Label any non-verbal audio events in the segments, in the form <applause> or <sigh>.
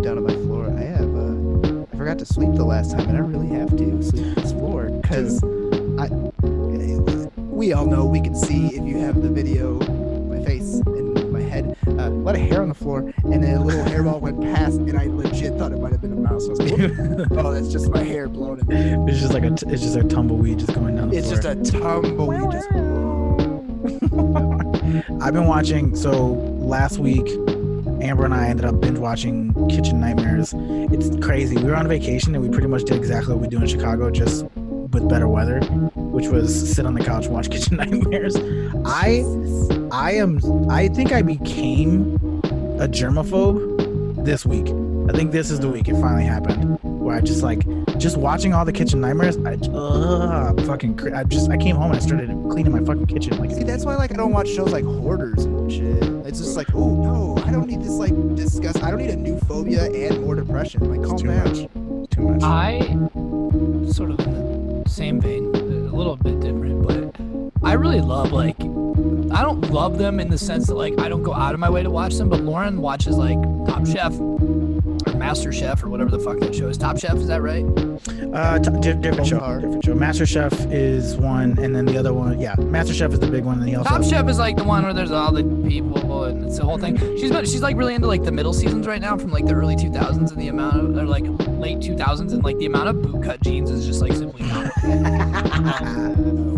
look down at my floor. I have. Uh, I forgot to sweep the last time, and I really have to sweep this floor because I. We all know we can see if you have the video, my face and my head. Uh, a lot of hair on the floor, and then a little hairball went past, and I legit thought it might have been a mouse. I was like, <laughs> oh, that's just my hair blowing in. It's just like a, t- it's just a tumbleweed just going down the floor. It's floor. just a tumbleweed. Just <laughs> <laughs> I've been watching. So last week, Amber and I ended up binge watching Kitchen Nightmares. It's crazy. We were on vacation and we pretty much did exactly what we do in Chicago, just with better weather, which was sit on the couch and watch <laughs> Kitchen Nightmares. I, I am. I think I became a germaphobe this week. I think this is the week it finally happened. Where I just like just watching all the kitchen nightmares. I uh, fucking. cra- I just I came home and I started cleaning my fucking kitchen. Like See, that's why like I don't watch shows like Hoarders and shit. It's just like, oh no, I don't need this like disgust. I don't need a new phobia and more depression. Like, calm too down. much. too much. I sort of in the same vein, a little bit different, but I really love like I don't love them in the sense that like I don't go out of my way to watch them, but Lauren watches like Top Chef or Master Chef or whatever the fuck that show is. Top Chef, is that right? Uh, t- different show. Different show. Master Chef is one, and then the other one, yeah, Master Chef is the big one, and he also. Top Chef is like the one where there's all the people and it's the whole thing. She's been, she's like really into like the middle seasons right now from like the early 2000s and the amount of or like late 2000s and like the amount of bootcut jeans is just like simply not.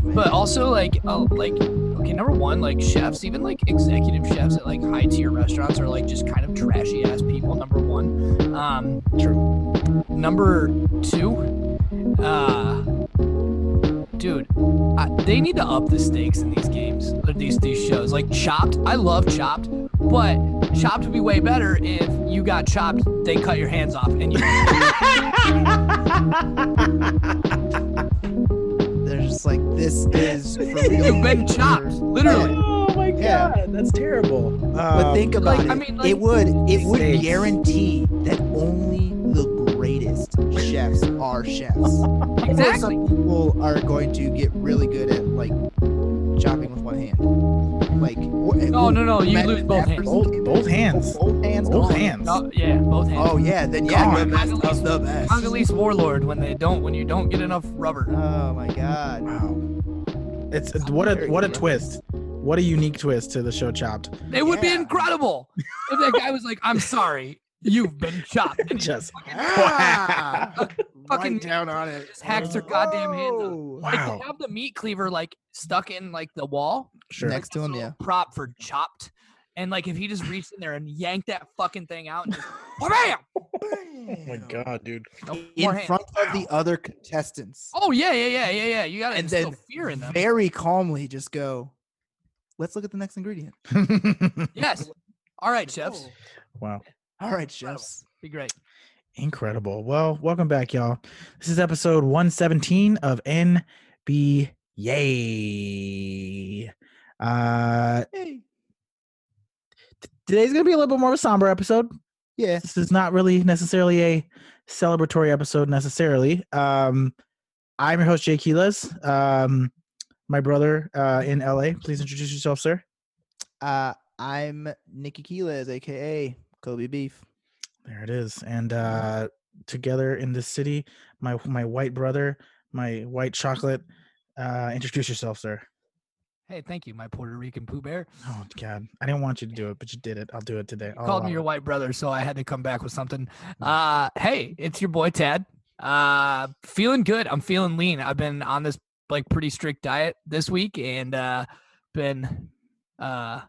<laughs> but also like uh, like okay number one like chefs even like executive chefs at like high tier restaurants are like just kind of trashy ass people. Number one. Um, True. Number two, uh, dude, I, they need to up the stakes in these games, or these these shows. Like Chopped, I love Chopped, but Chopped would be way better if you got chopped, they cut your hands off, and you. <laughs> They're just like, this is for <laughs> real. You've been chopped, literally. Oh my Yeah. god, that's terrible. But Um, think about like, it. I mean, like- it would it would Stakes. guarantee that only the greatest chefs are chefs. <laughs> Of course, Exactly. Some people are going to get really good at like chopping with one hand. Like No, no, no, you lose both hands. Both- both hands. Both hands. both gone. hands. No, yeah, both hands. Oh yeah, then yeah, the best of the best. Congolese warlord when they don't when you don't get enough rubber. Oh my god. Wow. It's what a what a good twist. What a unique twist to the show Chopped. It would be incredible if that guy was like, "I'm sorry, you've been chopped." And <laughs> he Just Ah, <laughs> Fucking right down on it. just hacks their goddamn hands off. Whoa. Like Wow. to have the meat cleaver like stuck in like the wall sure. Next to him, yeah. prop for chopped. And like if he just reached in there and yanked that fucking thing out and just <laughs> bam! Oh my god, dude. No In more hands. front of the other contestants. Oh yeah, yeah, yeah, yeah, yeah. You gotta And instill then fear in them. Very calmly just go, let's look at the next ingredient. Yes. <laughs> All right, chefs. wow. All right, chefs. Be great. Incredible. Well, welcome back, y'all. This is episode 117 of NB Yay. Uh Hey. today's gonna be a little bit more of a somber episode. Yeah. This is not really necessarily a celebratory episode necessarily. Um I'm your host, Jay Quiles. Um my brother uh in LA. Please introduce yourself, sir. Uh, I'm Nikki Quiles, aka Kobe Beef. There it is. And uh together in this city, my my white brother, my white chocolate. Uh introduce yourself, sir. Hey, thank you, my Puerto Rican Pooh Bear. Oh God, I didn't want you to do <laughs> it, but you did it. I'll do it today. You I'll called me your white brother, so I had to come back with something. Uh, hey, it's your boy Tad. Uh, feeling good. I'm feeling lean. I've been on this like pretty strict diet this week, and uh, been uh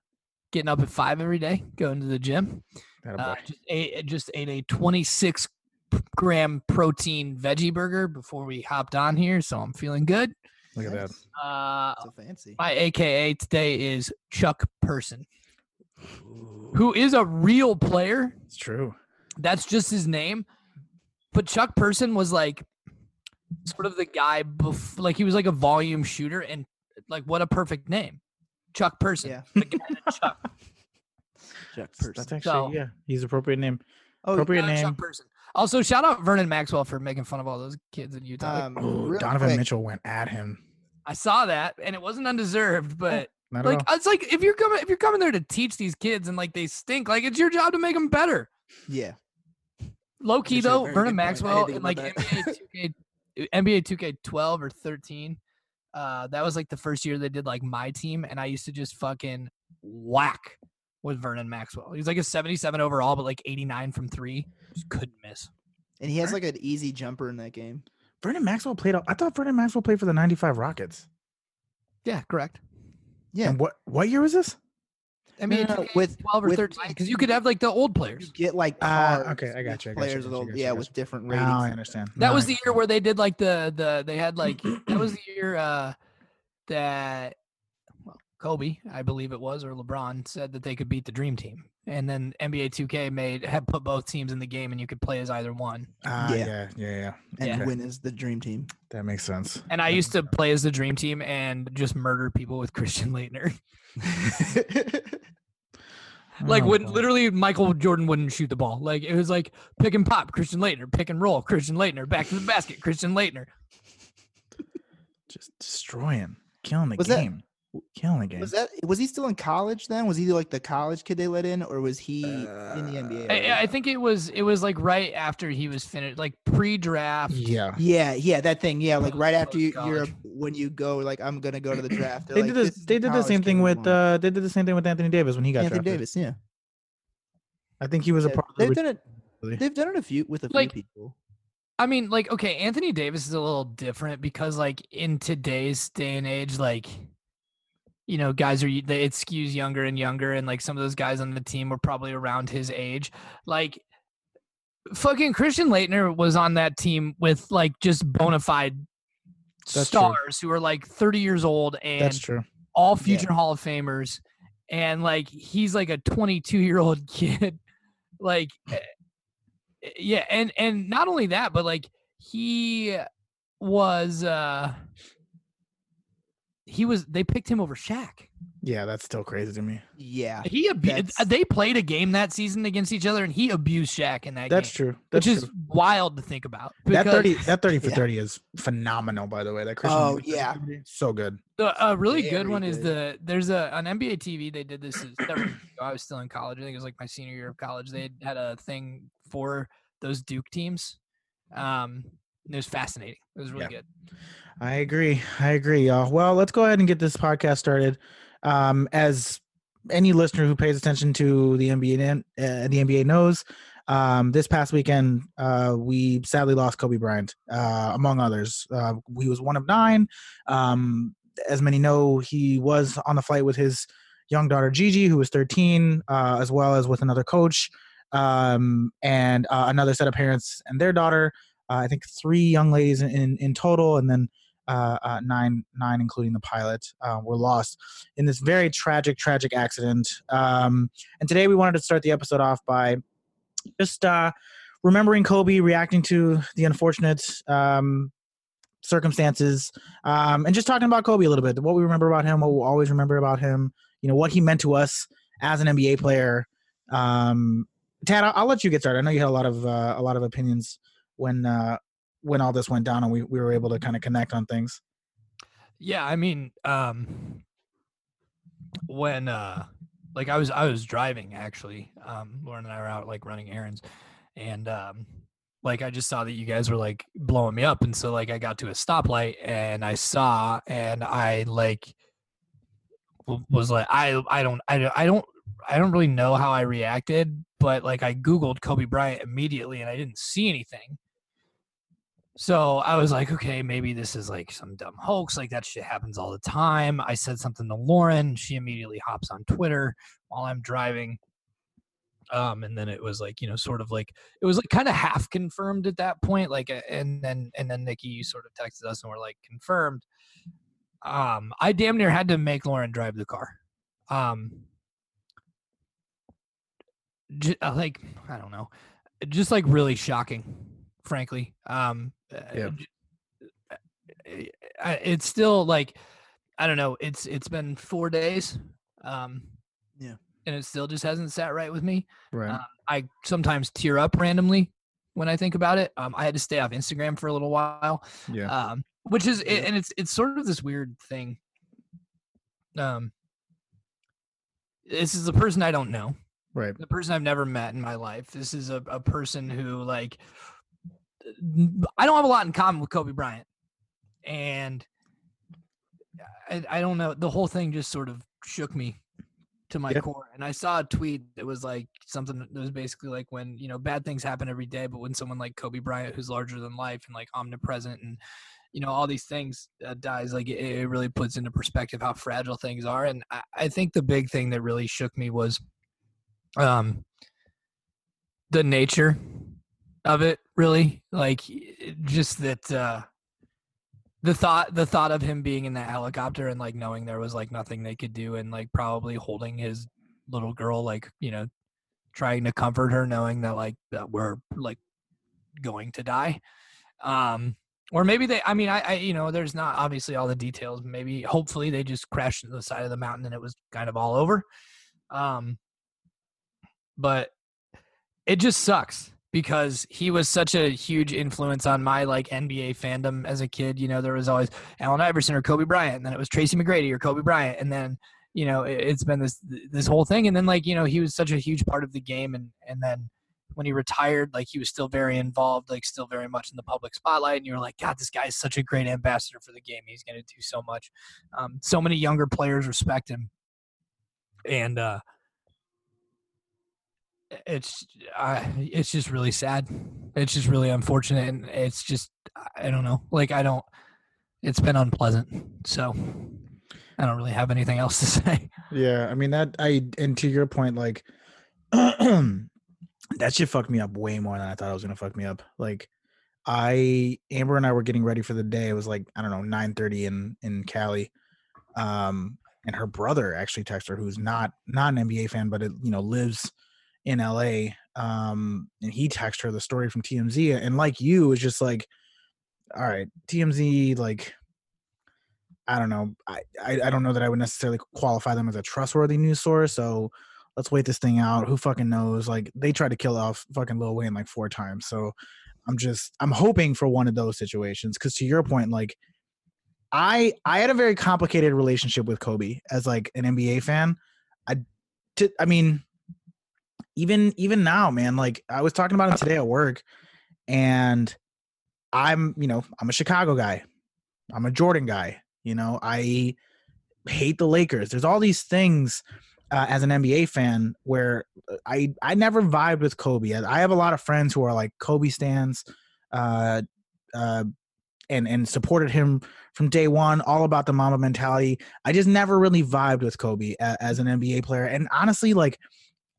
getting up at five every day, going to the gym. Atta Uh, just ate just ate a 26 gram protein veggie burger before we hopped on here, so I'm feeling good. Look at that. Nice. Uh, So fancy. my AKA today is Chuck Person, who is a real player. It's true. That's just his name. But Chuck Person was like sort of the guy bef- like he was like a volume shooter and like what a perfect name. Chuck Person. Yeah. The guy that Chuck. <laughs> Chuck That's person. actually So- yeah. He's appropriate name. Oh, Appropriate name. Chuck Person. Also, shout out Vernon Maxwell for making fun of all those kids in Utah. Like, um, Oh, Donovan quick, Mitchell went at him. I saw that and it wasn't undeserved, but Not like it's like if you're coming if you're coming there to teach these kids and like they stink, like it's your job to make them better. Yeah. low key Actually, though, Vernon good point. I Maxwell didn't in think like. NBA 2K, NBA 2K 12 or 13. Uh, that was like the first year they did like my team, and I used to just fucking whack with Vernon Maxwell. He was like a 77 overall, but like 89 from three. Just couldn't miss. And he has like an easy jumper in that game. Vernon Maxwell played. I thought Vernon Maxwell played for the '95 Rockets. Yeah, correct. Yeah. And what what year was this? NBA no, no, 2K with- 12 or with 13 because you could have like the old players. You get like Ah, cards okay, I got with you, I got you, Players with you, all- got you, yeah, got with you. different Now ratings. I understand. That Now was I the year where they did like the the they had like <clears throat> that was the year uh that well, Kobe, I believe it was, or LeBron said that they could beat the Dream Team, and then NBA 2K made had put both teams in the game, and you could play as either one. Ah, Yeah. yeah, yeah, yeah. And Yeah. win is the dream team. That makes sense. And I used to play as the Dream Team and just murder people with <laughs> Christian Laettner. <laughs> like Oh, when literally Michael Jordan wouldn't shoot the ball. Like it was like pick and pop, Christian Laettner, pick and roll, Christian Laettner, back to the basket, Christian Laettner. just destroying, killing the Was that- game, killing the game. was that was he still in college then? Was he like the college kid they let in, or was he in the NBA? already? I, I think it was it was like right after he was finished, like pre-draft. yeah, yeah, yeah, that thing. Yeah, like right after you, you're when you go like I'm gonna go to the draft. they're like, did this. "This is They did the same thing with. uh They did the same thing with Anthony Davis when he got Anthony drafted. Davis. Yeah, I think he was a Yeah, part of the. they've done it. really. They've done it a few with a few Like, people. I mean, like, okay, Anthony Davis is a little different because, like, in today's day and age, like, you know, guys are it skews younger and younger, and like some of those guys on the team were probably around his age. Like, fucking Christian Laettner was on that team with like just bona fide That's true. stars who are like 30 years old and That's true. all Yeah. future Hall of Famers, and like he's like a 22 year old <laughs> kid, like eh, eh, yeah, and and not only that, but like he was uh he was they picked him over Shaq. Yeah, that's still crazy to me. Yeah, He abu- That's- they played a game that season against each other, and he abused Shaq in that That's game, true. That's which is wild to think about. That thirty, that thirty for Yeah. thirty is phenomenal. By the way, that Christian. Oh, Davis yeah. so good. The a really good Very one is the there's a on NBA TV they did this several. I was still in college. I think it was like my senior year of college. They had- had a thing for those Duke teams. Um, it was fascinating. It was really Yeah. good. I agree. I agree, y'all. Well, let's go ahead and get this podcast started. Um, as any listener who pays attention to the NBA, uh, the NBA knows, um, this past weekend uh, we sadly lost Kobe Bryant, uh, among others. Uh, he was one of nine. Um, as many know, he was on the flight with his young daughter Gigi, who was 13, uh, as well as with another coach um, and uh, another set of parents and their daughter. Uh, I think three young ladies in, in, in total, and then uh, uh, nine, nine, including the pilot, uh, were lost in this very tragic, tragic accident. Um, and today we wanted to start the episode off by just uh, remembering Kobe, reacting to the unfortunate um, circumstances, um, and just talking about Kobe a little bit. What we remember about him, what we'll always remember about him. You know what he meant to us as an NBA player. Um, Tad, I'll, I'll let you get started. I know you had a lot of uh, a lot of opinions when uh, when all this went down and we, we were able to kind of connect on things. Yeah, I mean, um, when uh, like I was I was driving actually. Um, Lauren and I were out like running errands, and um, like I just saw that you guys were like blowing me up, and so like I got to a stoplight and I saw and I like was like I I don't I I don't I don't really know how I reacted, but like I googled Kobe Bryant immediately and I didn't see anything. So I was like, okay, maybe this is like some dumb hoax. Like that shit happens all the time. I said something to Lauren. She immediately hops on Twitter while I'm driving. Um, and then it was like, you know, sort of like it was like kind of half confirmed at that point. Like, and then and then Nikki you sort of texted us and we're like confirmed. Um, I damn near had to make Lauren drive the car. Um, j- uh, like I don't know, just like really shocking, frankly. Um, uh, Yeah. uh, it's still like I don't know. It's it's been four days. Um, Yeah. and it still just hasn't sat right with me. Right. Uh, I sometimes tear up randomly when I think about it. Um, I had to stay off Instagram for a little while yeah. um, which is Yeah. and it's it's sort of this weird thing. Um, this is a person I don't know. Right. the person I've never met in my life. This is a, a person who like I don't have a lot in common with Kobe Bryant. And I, I don't know. The whole thing just sort of shook me to my Yeah. core. And I saw a tweet that was like something that was basically like when, you know, bad things happen every day, but when someone like Kobe Bryant, who's larger than life and like omnipresent and, you know, all these things uh, dies, like it, it really puts into perspective how fragile things are. And I, I think the big thing that really shook me was um the nature of it really like just that uh the thought the thought of him being in that helicopter and like knowing there was like nothing they could do and like probably holding his little girl like you know trying to comfort her knowing that like that we're like going to die. Um or maybe they i mean I, I you know there's not obviously all the details. Maybe hopefully they just crashed into the side of the mountain and it was kind of all over. Um but it just sucks because he was such a huge influence on my like NBA fandom as a kid. You know, there was always Allen Iverson or Kobe Bryant, and then it was Tracy McGrady or Kobe Bryant, and then you know it, it's been this this whole thing. And then like you know he was such a huge part of the game, and and then when he retired, like he was still very involved, like still very much in the public spotlight. And you were like, God, this guy is such a great ambassador for the game. He's going to do so much. Um, so many younger players respect him, and uh, it's uh, it's just really sad. It's just really unfortunate, and it's just I don't know. Like I don't. It's been unpleasant, so I don't really have anything else to <laughs> say. Yeah, I mean that I and to your point, like <clears throat> that shit fucked me up way more than I thought it was gonna fuck me up. Like I Amber and I were getting ready for the day. It was like, I don't know, nine thirty in in Cali. Um and her brother actually texted her who's not not an NBA fan, but it, you know, lives in LA. Um and he texted her the story from TMZ and like you, it's just like, all right, TMZ like I don't know. I, I I don't know that I would necessarily qualify them as a trustworthy news source. So let's wait this thing out. Who fucking knows? Like they tried to kill off fucking Lil Wayne like four times. So I'm just I'm hoping for one of those situations. Because to your point, like I I had a very complicated relationship with Kobe as like an NBA fan. I I mean even even now, man. Like I was talking about him today at work, and I'm you know I'm a Chicago guy. I'm a Jordan guy. You know, I hate the Lakers. There's all these things uh, as an NBA fan where uh, I I never vibed with Kobe. I have a lot of friends who are like Kobe stands, uh, uh, and and supported him from day one. All about the Mamba mentality. I just never really vibed with Kobe as an NBA player. And honestly, like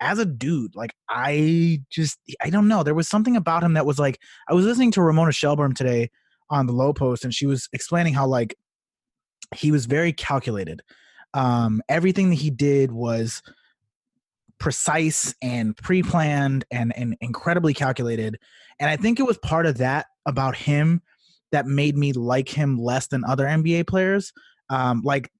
as a dude, like I just I don't know. There was something about him that was like I was listening to Ramona Shelburne today on the Lowe Post, and she was explaining how like he was very calculated. Um, everything that he did was precise and pre-planned and, and incredibly calculated. And I think it was part of that about him that made me like him less than other NBA players. Um, like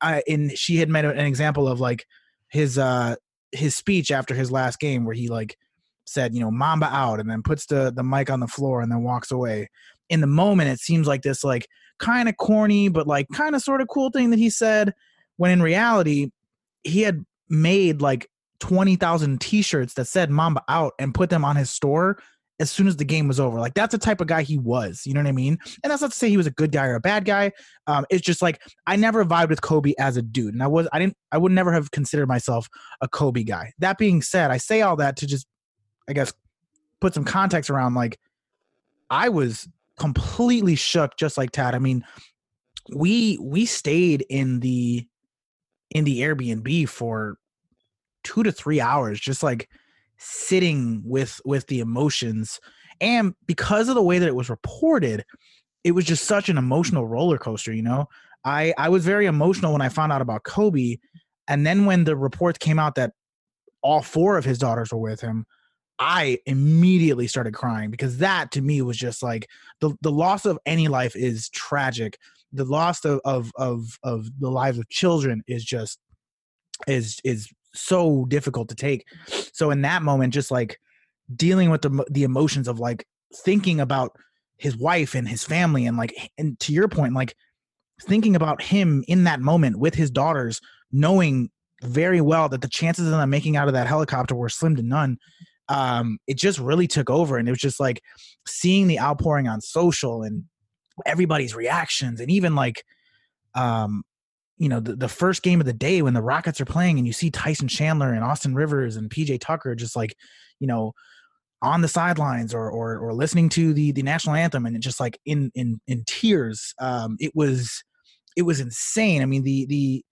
I, in she had made an example of like his uh his speech after his last game where he like said, you know, Mamba out and then puts the the mic on the floor and then walks away. In the moment, it seems like this like kind of corny but like kind of sort of cool thing that he said. When in reality, he had made like twenty thousand T-shirts that said Mamba out and put them on his store as soon as the game was over. Like that's the type of guy he was. You know what I mean? And that's not to say he was a good guy or a bad guy. Um, it's just like I never vibed with Kobe as a dude, and I was I didn't I would never have considered myself a Kobe guy. That being said, I say all that to just I guess put some context around like I was completely shook just like Tad. I mean, we we stayed in the in the Airbnb for 2 to 3 hours just like sitting with with the emotions. And because of the way that it was reported it was just such an emotional roller coaster you know? I i was very emotional when i found out about kobe. And then when the reports came out that all four of his daughters were with him i immediately started crying because that to me was just like the the loss of any life is tragic. The loss of of of, of the lives of children is just is is so difficult to take so in that moment just like dealing with the the emotions of like thinking about his wife and his family and like and to your point like thinking about him in that moment with his daughters knowing very well that the chances of them making out of that helicopter were slim to none. Um, it just really took over, and it was just like seeing the outpouring on social and everybody's reactions, and even like, um, you know, the, the first game of the day when the Rockets are playing, and you see Tyson Chandler and Austin Rivers and PJ Tucker just like, you know, on the sidelines or or, or listening to the the national anthem, and just like in in in tears. Um, it was it was insane. I mean, the the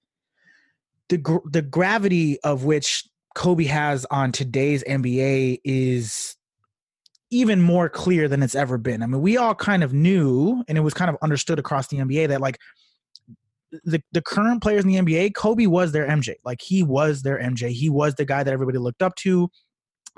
the gr- the gravity of which Kobe has on today's NBA is even more clear than it's ever been. I mean, we all kind of knew, and it was kind of understood across the NBA that like the the current players in the NBA, Kobe was their MJ. Like he was their MJ. He was the guy that everybody looked up to.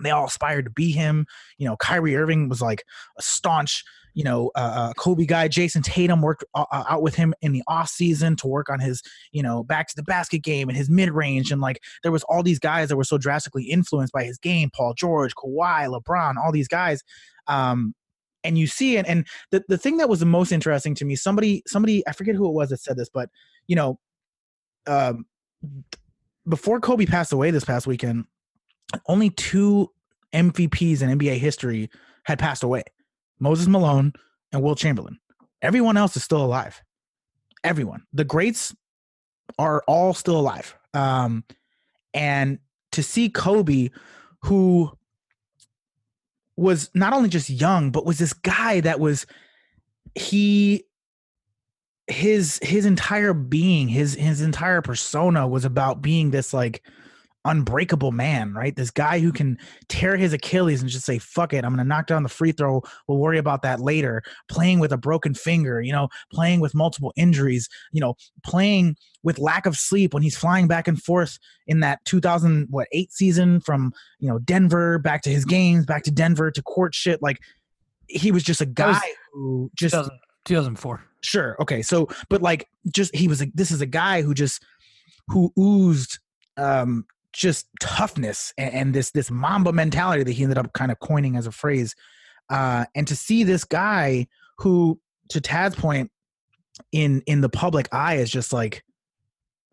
They all aspired to be him. You know, Kyrie Irving was like a staunch you know, uh, uh, Kobe guy, Jayson Tatum worked uh, uh, out with him in the off season to work on his, you know, back to the basket game and his mid range. And like there was all these guys that were so drastically influenced by his game, Paul George, Kawhi, LeBron, all these guys. Um, and you see it. And the, the thing that was the most interesting to me, somebody, somebody, I forget who it was that said this, but you know, um, before Kobe passed away this past weekend, only two MVPs in NBA history had passed away. Moses Malone, and Wilt Chamberlain. Everyone else is still alive. Everyone. The greats are all still alive. Um, and to see Kobe, who was not only just young, but was this guy that was he his his entire being, his his entire persona was about being this like unbreakable man, right? This guy who can tear his Achilles and just say, fuck it, I'm going to knock down the free throw. We'll worry about that later. Playing with a broken finger, you know, playing with multiple injuries, you know, playing with lack of sleep when he's flying back and forth in that 2000, what, eight season from, you know, Denver back to his games, back to Denver to court shit. Like he was just a guy who just. 2000, 2004. Sure. Okay. So, but like, just he was, a, this is a guy who just, who oozed um just toughness and, and, this this Mamba mentality that he ended up kind of coining as a phrase. Uh, and to see this guy who, to Tad's point, in in the public eye is just like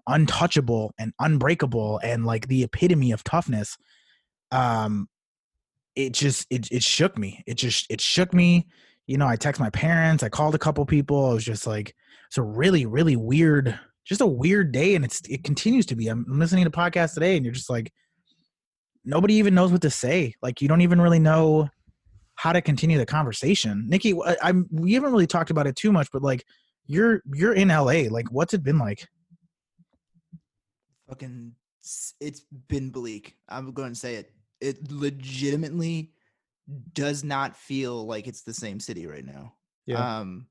untouchable and unbreakable and like the epitome of toughness. Um, it just it it shook me. It just it shook me. You know, I text my parents. I called a couple people. I was just like, it's a really really weird just a weird day and it's it continues to be. I'm listening to podcasts today and you're just like nobody even knows what to say. Like you don't even really know how to continue the conversation. Nikki i'm we haven't really talked about it too much but like you're you're in la like what's it been like? Fucking it's been bleak. I'm going to say it. It legitimately does not feel like it's the same city right now. Yeah. um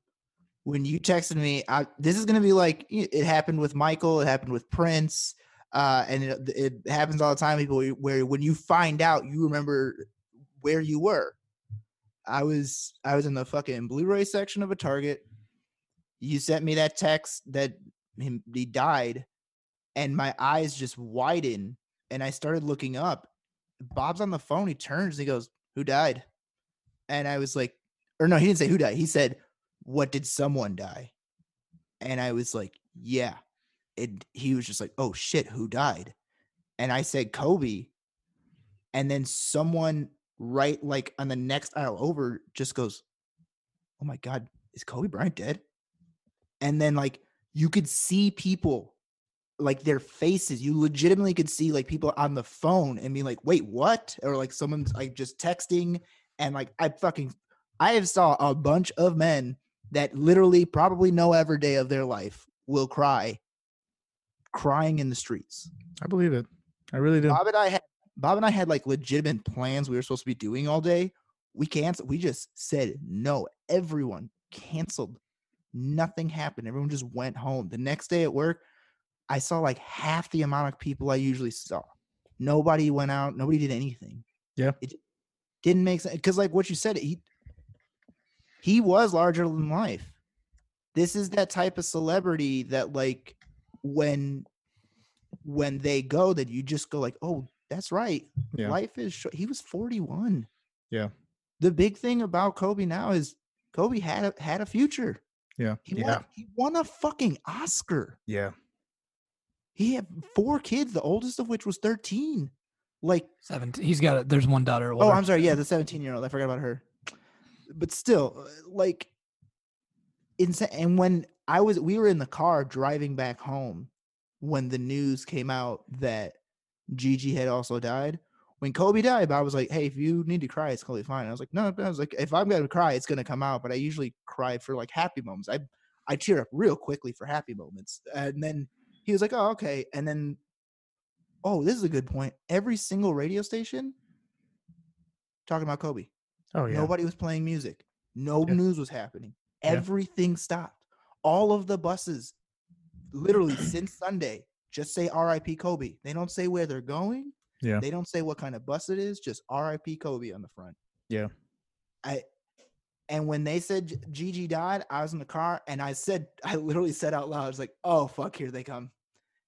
when you texted me, I, this is going to be like it happened with Michael, it happened with Prince, uh, and it, it happens all the time. People where when you find out, you remember where you were. I was I was in the fucking Blu-ray section of a Target. You sent me that text that him, he died, and my eyes just widen, and I started looking up. Bob's on the phone. He turns. And he goes, "Who died?" And I was like, or no, he didn't say who died. He said, what did someone die? And I was like, yeah. And he was just like, oh shit, who died? And I said, Kobe. And then someone right like on the next aisle over just goes, oh my God, is Kobe Bryant dead? And then like you could see people like their faces. You legitimately could see like people on the phone and be like, wait, what? Or like someone's like just texting and like I fucking I have saw a bunch of men that literally probably no ever day of their life will cry crying in the streets. I believe it. I really do. Bob and I had Bob and I had like legitimate plans we were supposed to be doing all day. We canceled. We just said no. Everyone canceled. Nothing happened. Everyone just went home. The next day at work, I saw like half the amount of people I usually saw. Nobody went out. Nobody did anything. Yeah. It didn't make sense because, like what you said, he he was larger than life. This is that type of celebrity that like when when they go that you just go like, "Oh, that's right. Yeah. Life is short." He was 41. Yeah. The big thing about Kobe now is Kobe had a, had a future. Yeah. He yeah. Won, he won a fucking Oscar. Yeah. he had four kids, the oldest of which was 13. Like, Seventeen. He's got. A, there's one daughter. oh. I'm sorry. Yeah, the 17 year old. I forgot about her. But still, uh, like. And when I was, we were in the car driving back home when the news came out that Gigi had also died. When Kobe died, I was like, "Hey, if you need to cry, it's totally fine." I was like, "No," I was like, "If I'm gonna cry, it's gonna come out." But I usually cry for like happy moments. I I tear up real quickly for happy moments. And then he was like, "Oh, okay." And then, oh, this is a good point. Every single radio station talking about Kobe. Oh yeah. Nobody was playing music. No Yeah. news was happening. Yeah. Everything stopped. All of the buses, literally since Sunday, just say RIP Kobe. They don't say where they're going. Yeah. They don't say what kind of bus it is, just RIP Kobe on the front. Yeah. I and when they said Gigi died, I was in the car and I said, <laughs> I literally said out loud, I was like, oh fuck, here they come.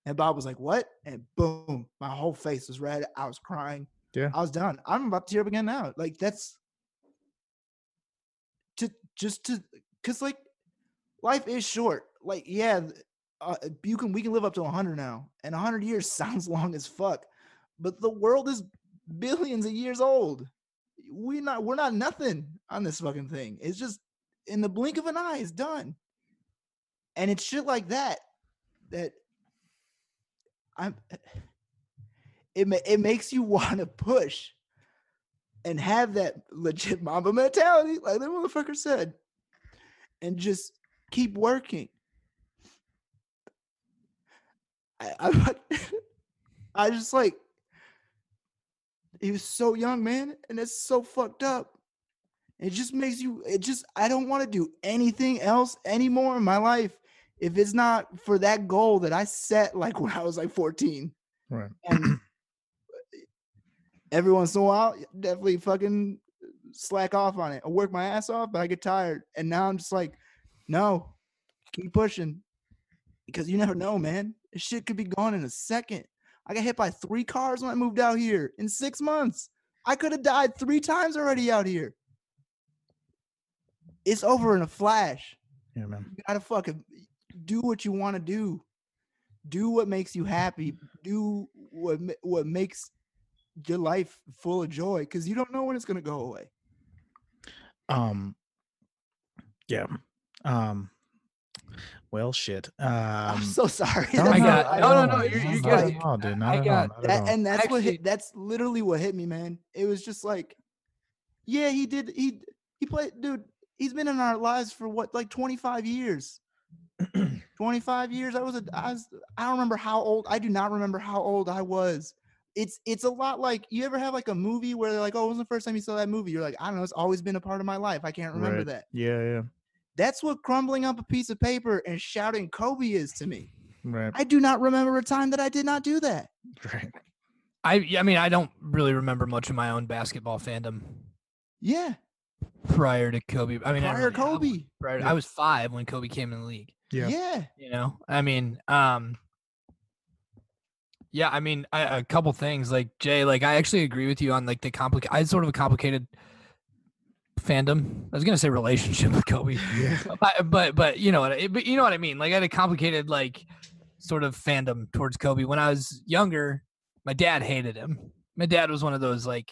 And Bob was like, what? And boom, my whole face was red. I was crying. Yeah. I was done. I'm about to tear up again now. Like that's just to because like life is short. Like yeah, uh, you can we can live up to 100 now, and 100 years <laughs> sounds long as fuck, but the world is billions of years old. We not we're not nothing on this fucking thing. It's just in the blink of an eye, it's done. And it's shit like that that I'm. <sighs> It it makes you <laughs> want to push and have that legit <laughs> Mamba mentality, like that motherfucker said, and just keep working. I I, <laughs> I just like he was so young, man, and it's so fucked up. It just makes you. It just I don't want to do anything else anymore in my life if it's not for that goal that I set like <laughs> when I was like 14 Right. and every once in a while, definitely fucking slack off on it. I work my ass off, but I get tired. And now I'm just like, no, keep pushing because you never know, man. This shit could be gone in a second. I got hit by three cars when I moved out here in six months. I could have died three times already out here. It's over in a flash. Yeah, man. You gotta fucking do what you want to do. Do what makes you happy. Do what what makes your life full of joy because you don't know when it's gonna go away. Um. Yeah. Um. Well, shit. Um. I'm so <laughs> sorry. no, I got- I no, no, no, you're- It's you're good. like- Not all, dude. I Not at all, got not that, and that's what hit, that's literally what hit me, man. It was just like, yeah, he did. He he played, dude. He's been in our lives for what, like 25 years. <clears throat> 25 years. I was a. I was. I don't remember how old. I do not remember how old I was. It's it's a lot like you ever have like a movie where they're like, oh, it was the first time you saw that movie? You're like, I don't know. It's always been a part of my life. I can't remember Right. that. Yeah, yeah. That's what crumbling up a piece of paper and shouting Kobe is to me. Right. I do not remember a time that I did not do that. <laughs> Right. I. yeah, I mean, I don't really remember much of my own basketball fandom Yeah, prior to Kobe. I mean, I prior really have one Kobe. prior to- Yeah. I was five when Kobe came in the league. Yeah. yeah. You know, I mean, um, yeah, I mean, I, a couple things like Jay, like I actually agree with you on like the complicated. I had sort of a complicated fandom. I was gonna say relationship with Kobe, Yeah. <laughs> but but, but you know what? But you know what I mean. Like I had a complicated like sort of fandom towards Kobe when I was younger. My dad hated him. My dad was one of those like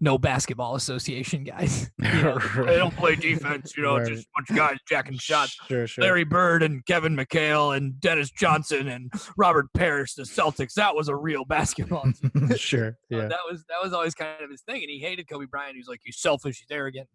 no basketball association guys. <laughs> You know, they don't play defense. You know, Right. just a bunch of guys jacking shots. Sure, sure. Larry Bird and Kevin McHale and Dennis Johnson and Robert Parish, the Celtics. That was a real basketball. team. <laughs> sure. Yeah. that was that was always kind of his thing, and he hated Kobe Bryant. He was like, "He's selfish. He's arrogant."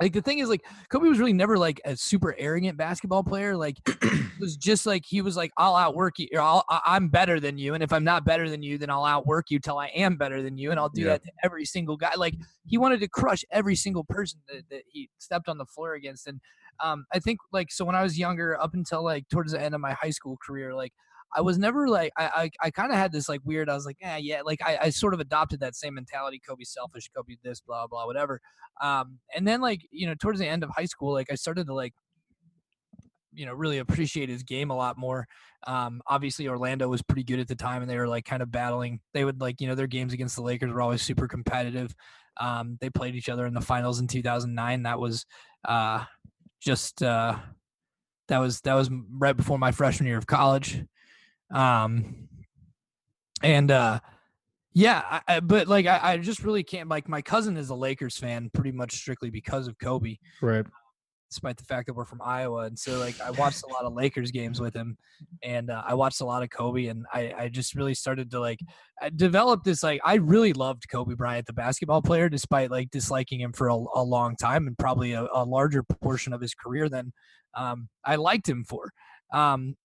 Like the thing is, like Kobe was really never like a super arrogant basketball player. Like it <clears throat> was just like he was like, "I'll outwork you. Or I'll, I- I'm better than you, and if I'm not better than you, then I'll outwork you till I am better than you, and I'll do Yeah. that to every single guy." Like he wanted to crush every single person that, that he stepped on the floor against, and um, I think like so when I was younger, up until like towards the end of my high school career, like I was never like I I, I kind of had this like weird. I was like, yeah, yeah. Like I, I sort of adopted that same mentality. Kobe selfish. Kobe this, blah blah, whatever. Um, and then like you know towards the end of high school, like I started to like you know really appreciate his game a lot more. Um, obviously Orlando was pretty good at the time, and they were like kind of battling. They would like you know their games against the Lakers were always super competitive. Um, they played each other in the finals in 2009. That was uh, just uh, that was that was right before my freshman year of college. Um, and uh, yeah, I, I, but like I, I just really can't. Like my cousin is a Lakers fan, pretty much strictly because of Kobe. Right. Despite the fact that we're from Iowa, and so like I watched a lot of Lakers games with him, and uh, I watched a lot of Kobe, and I, I just really started to like develop this like I really loved Kobe Bryant, the basketball player, despite like disliking him for a, a long time and probably a, a larger portion of his career than um, I liked him for. Um,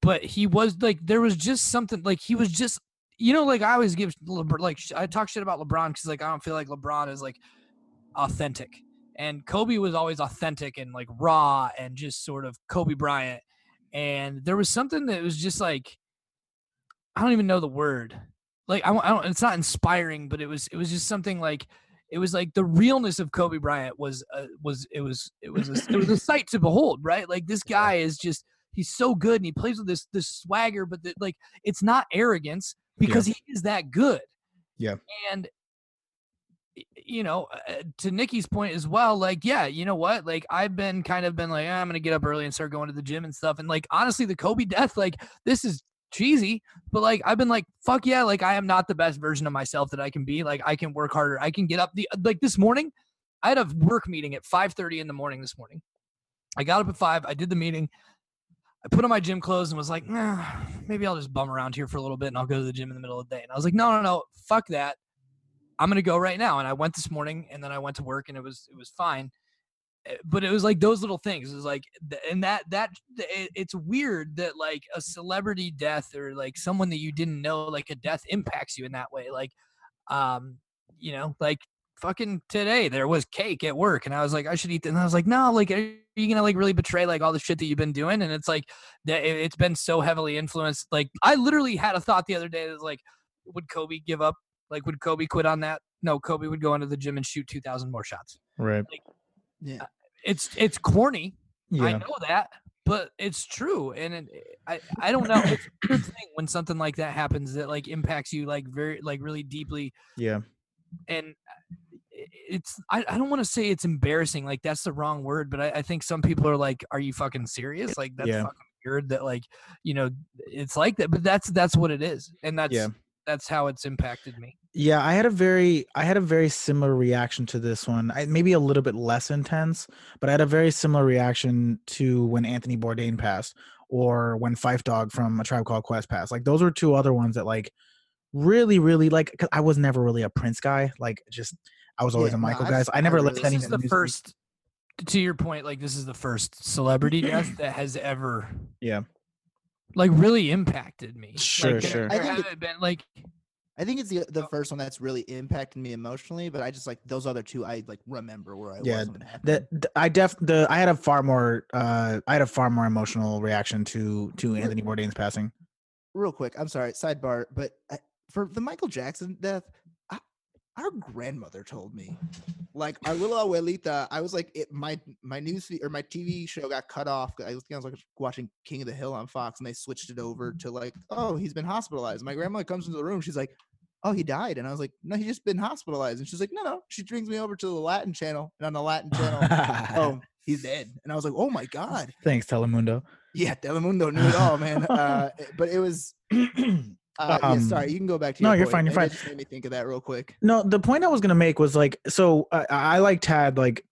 but he was like there was just something like he was just you know like I always give LeBron, like I talk shit about LeBron because like I don't feel like LeBron is like authentic. And Kobe was always authentic and like raw and just sort of Kobe Bryant. And there was something that was just like I don't even know the word. Like I, I don't it's not inspiring but it was it was just something like it was like the realness of Kobe Bryant was uh, was it was it was a, it was a sight to behold right? Like this guy is just he's so good and he plays with this this swagger but the, like it's not arrogance because yeah. he is that good. Yeah. And you know uh, uh to nikki's point as well like yeah you know what? Like i've been kind of been like oh, i'm gonna get up early and start going to the gym and stuff. And like honestly the kobe death like this is cheesy but like i've been like fuck yeah like i am not the best version of myself that i can be. Like i can work harder. I can get up the uh, like this morning i had a work meeting at 5 30 in the morning this morning. I got up at 5 i did the meeting I put on my gym clothes and was like, nah, maybe I'll just bum around here for a little bit and I'll go to the gym in the middle of the day. And I was like, no, no, no, fuck that. I'm gonna go right now. And I went this morning and then I went to work and it was it was fine. Eh, but it was like those little things. It was like, and that that it's weird that like a celebrity death or like someone that you didn't know, like a death impacts you in that way. Like, um, you know, like fucking today there was cake at work and I was like, I should eat. And I was like, no, like, are you gonna like really betray like all the shit that you've been doing? And it's like that it's been so heavily influenced. Like I literally had a thought the other day that like, would Kobe give up? Like, would Kobe quit on that? No, Kobe would go into the gym and shoot two thousand more shots. Right. Like, yeah. Uh, it's it's corny. Yeah. I know that, but it's true, and it, I I don't know. It's a good thing when something like that happens that like impacts you like very like really deeply. Yeah. And it's I, I don't want to say it's embarrassing like that's the wrong word but I, I think some people are like are you fucking serious like that's yeah. fucking weird that like you know it's like that but that's that's what it is and that's yeah. that's how it's impacted me yeah i had a very i had a very similar reaction to this one I, maybe a little bit less intense but i had a very similar reaction to when anthony bourdain passed or when Phife Dawg from a tribe called quest passed like those were two other ones that like really really like cause i was never really a prince guy like just I was always yeah, a Michael no, guy. I never listened to any. This is the first. To your point, like this is the first celebrity death that has ever. <clears throat> Yeah. Like really impacted me. Sure, like, sure. There, there I think it, been like. I think it's the the first one that's really impacted me emotionally, but I just like those other two. I like remember where I yeah, was. Yeah, the, I def the I had a far more uh I had a far more emotional reaction to to Anthony Bourdain's passing. Real quick, I'm sorry, sidebar, but I, for the Michael Jackson death, our grandmother told me like our little abuelita i was like it my my news or my tv show got cut off i was, I was like watching king of the hill on fox and they switched it over to like oh he's been hospitalized. My grandma comes into the room she's like oh he died. And i was like no he's just been hospitalized. And she's like no no. She brings me over to the latin channel and on the latin channel oh <laughs> he's dead. And i was like oh my god. Thanks telemundo. Yeah telemundo knew it all man. <laughs> Uh, but it was <clears throat> uh, um, yeah, sorry, you can go back to. Your No, you're point. fine. You're fine. Just made me think of that real quick. No, the point I was gonna make was like, so I, I like Tad. Like,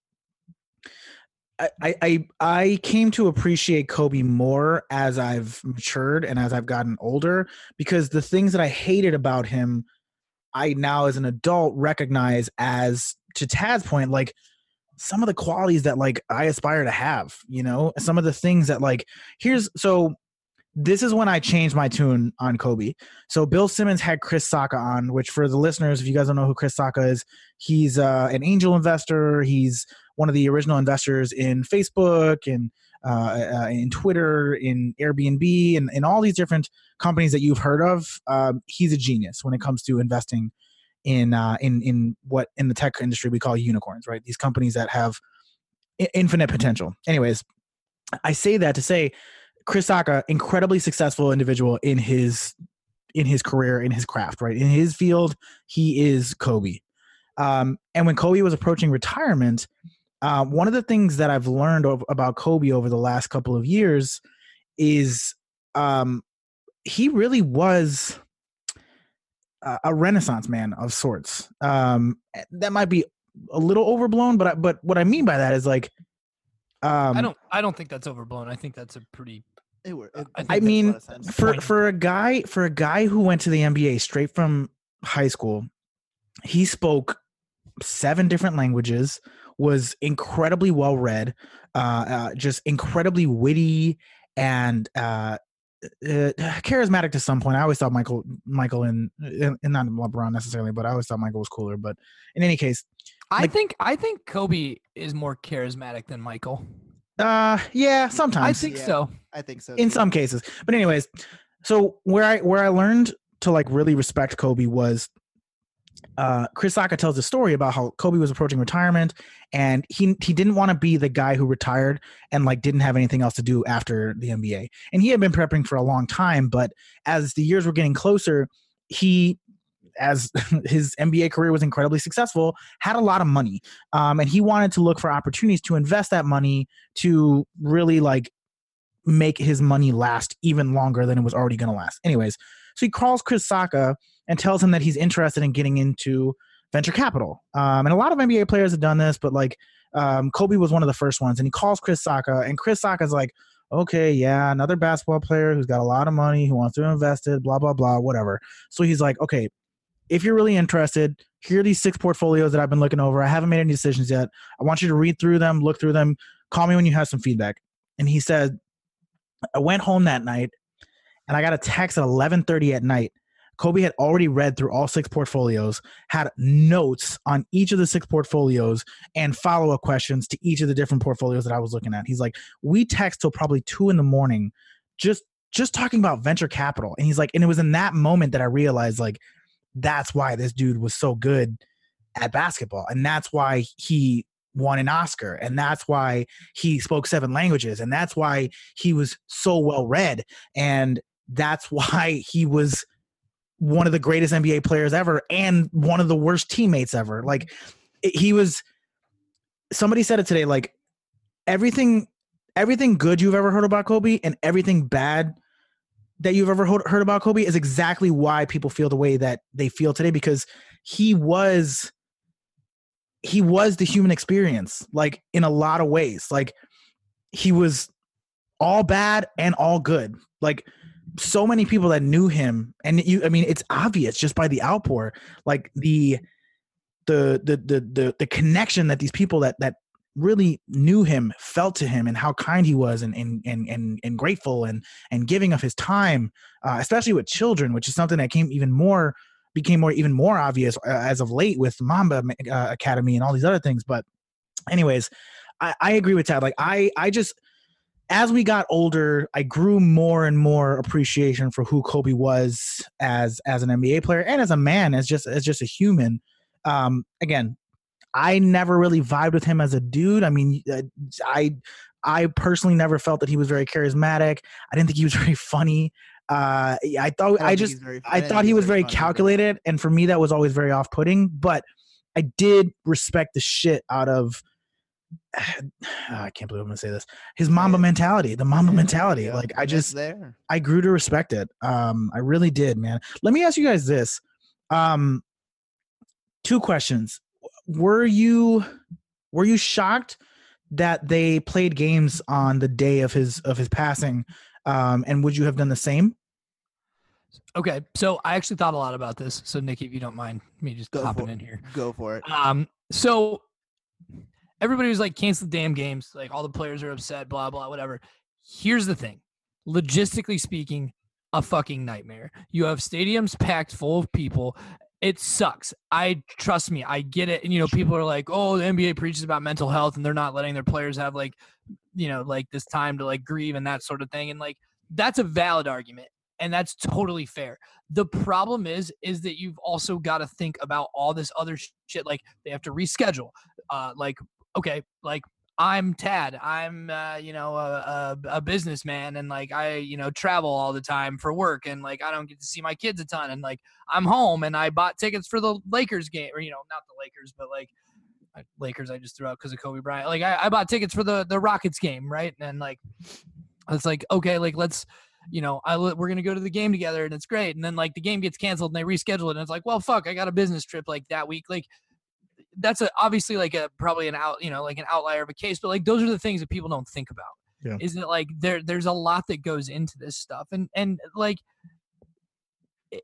I, I I came to appreciate Kobe more as I've matured and as I've gotten older because the things that I hated about him, I now as an adult recognize as to Tad's point, like some of the qualities that like I aspire to have. You know, some of the things that like here's so this is when I changed my tune on Kobe. So Bill Simmons had Chris Sacca on, which for the listeners, if you guys don't know who Chris Sacca is, he's uh, an angel investor. He's one of the original investors in Facebook and uh, uh, in Twitter, in Airbnb, and in all these different companies that you've heard of. Um, he's a genius when it comes to investing in uh, in in what in the tech industry we call unicorns, right? These companies that have infinite potential. Anyways, I say that to say Chris Sacca, incredibly successful individual in his in his career, in his craft, right? In his field, he is Kobe. Um, and when Kobe was approaching retirement, uh, one of the things that I've learned of, about Kobe over the last couple of years is um, he really was a, a renaissance man of sorts. Um, that might be a little overblown, but I, but what I mean by that is like, um, I don't I don't think that's overblown. I think that's a pretty It were, it, I I mean, lot of sense. for for a guy for a guy who went to the NBA straight from high school, he spoke seven different languages, was incredibly well read, uh, uh, just incredibly witty and uh, uh, charismatic to some point. I always thought Michael Michael and, and and not LeBron necessarily, but I always thought Michael was cooler. But in any case, I Like- think I think Kobe is more charismatic than Michael. uh, yeah, sometimes I think Yeah. so. I think so. in too. some cases. But anyways, so where I where I learned to like really respect Kobe was uh Chris Sacca tells a story about how Kobe was approaching retirement and he he didn't want to be the guy who retired and like didn't have anything else to do after the NBA. And he had been prepping for a long time, but as the years were getting closer, he as <laughs> his NBA career was incredibly successful, had a lot of money. Um, and he wanted to look for opportunities to invest that money to really like make his money last even longer than it was already going to last. Anyways, so he calls Chris Sacca and tells him that he's interested in getting into venture capital. Um, and a lot of NBA players have done this, but like um, Kobe was one of the first ones. And he calls Chris Sacca, and Chris Sacca's like, okay, yeah, another basketball player who's got a lot of money, who wants to invest it, blah, blah, blah, whatever. So he's like, okay, if you're really interested, here are these six portfolios that I've been looking over. I haven't made any decisions yet. I want you to read through them, look through them, call me when you have some feedback. And he said, I went home that night and I got a text at 11:30 at night. Kobe had already read through all six portfolios, had notes on each of the six portfolios and follow-up questions to each of the different portfolios that I was looking at. He's like, "We text till probably 2 in the morning just just talking about venture capital." And he's like, and it was in that moment that I realized like that's why this dude was so good at basketball and that's why he won an Oscar and that's why he spoke seven languages and that's why he was so well read and that's <laughs> why he was one of the greatest NBA players ever and one of the worst teammates ever. Like he was somebody said it today like everything everything good you've ever heard about Kobe and everything bad that you've ever heard about Kobe is exactly why people feel the way that they feel today because he was he was the human experience like in a lot of ways. Like he was all bad and all good. Like so many people that knew him and you i mean it's obvious just by the outpour like the the the the the, the connection that these people that that really knew him felt to him and how kind he was and and and and, and grateful and and giving of his time uh, especially with children which is something that came even more became more even more obvious uh, as of late with mamba uh, academy and all these other things but anyways I, I agree with Tad. Like I, I just as we got older, I grew more and more appreciation for who Kobe was as as an NBA player and as a man, as just as just a human. Um, again, I never really vibed with him as a dude. I mean, uh, I I personally never felt that he was very charismatic. I didn't think he was <laughs> very funny. Uh, I thought I just I thought he was very either. calculated, and for me, that was always very off-putting. But I did respect the shit out of. <sighs> I can't believe I'm gonna say this. His Mamba it. mentality, the Mamba <laughs> mentality. yeah, Like I just, there. I grew to respect it. Um, I really did, man. Let me ask you guys this. Um, two questions. Were you, were you shocked that they played games on the day of his of his passing? Um, and would you have done the same? Okay, so I actually thought a lot about this. So Nikki, if you don't mind me just Go hopping in here. Go for it. Um, so everybody was like, cancel the damn games. Like all the players are upset, blah, blah, whatever. Here's the thing logistically speaking, a fucking nightmare. You have stadiums packed full of people. It sucks. I trust me, I get it. And you know, people are like, oh, the NBA preaches about mental health and they're not letting their players have like, you know, like this time to like grieve and that sort of thing. And like, that's a valid argument. And that's totally fair. The problem is, is that you've also got to think about all this other shit. Like they have to reschedule. Uh, like okay, like I'm Tad. I'm uh, you know a, a, a businessman, and like I you know travel all the time for work, and like I don't get to see my kids a ton, and like I'm home, and I bought tickets for the Lakers game, or you know not the Lakers, but like Lakers I just threw out because of Kobe Bryant. Like I, I bought tickets for the the Rockets game, right? And like it's like okay, like let's you know, I we're gonna go to the game together and it's great. And then like the game gets canceled and they reschedule it and it's like, well, fuck, I got a business trip like that week. Like that's a obviously like a probably an out, you know, like an outlier of a case, but like those are the things that people don't think about. Yeah. Is it like there there's a lot that goes into this stuff and and like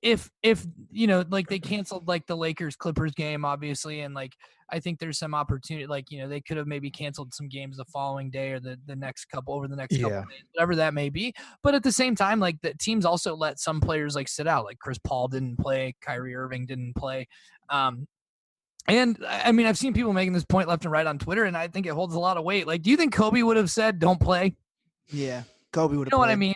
if if you know like they canceled like the Lakers Clippers game obviously and like I think there's some opportunity like you know they could have maybe canceled some games the following day or the the next couple over the next couple Yeah. of days, whatever that may be but at the same time like the teams also let some players like sit out like Chris Paul didn't play Kyrie Irving didn't play um and I I mean I've seen people making this point left and right on Twitter and I think it holds a lot of weight like do you think Kobe would have said don't play Yeah, Kobe would you have. know what I mean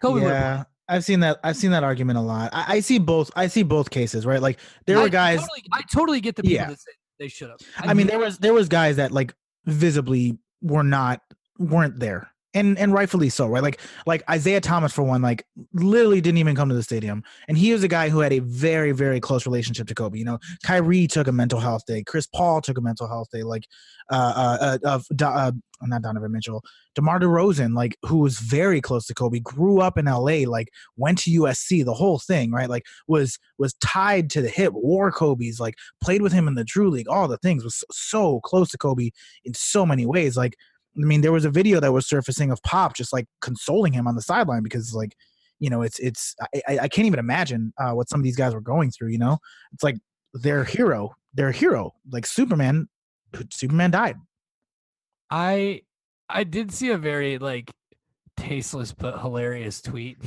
Kobe would have yeah, I've seen that. I've seen that argument a lot. I, I see both. I see both cases, right? Like there I were guys. Totally, I totally get the people Yeah. that say they should have. I mean, there was there was guys that like visibly were not weren't there, and and rightfully so, right? Like like Isaiah Thomas for one, like literally didn't even come to the stadium, and he was a guy who had a very very close relationship to Kobe. You know, Kyrie took a mental health day, Chris Paul took a mental health day, like uh uh, uh of Do- uh, not Donovan Mitchell, DeMar DeRozan, like who was very close to Kobe, grew up in LA, like went to USC, the whole thing, right? Like was was tied to the hip, wore Kobe's, like played with him in the Drew League, all the things was so close to Kobe in so many ways. Like, I mean, there was a video that was surfacing of Pop just like consoling him on the sideline because like, you know, it's it's I, I can't even imagine uh, what some of these guys were going through. You know, it's like their hero, their hero, like Superman. Superman died. I I did see a very like tasteless but hilarious tweet.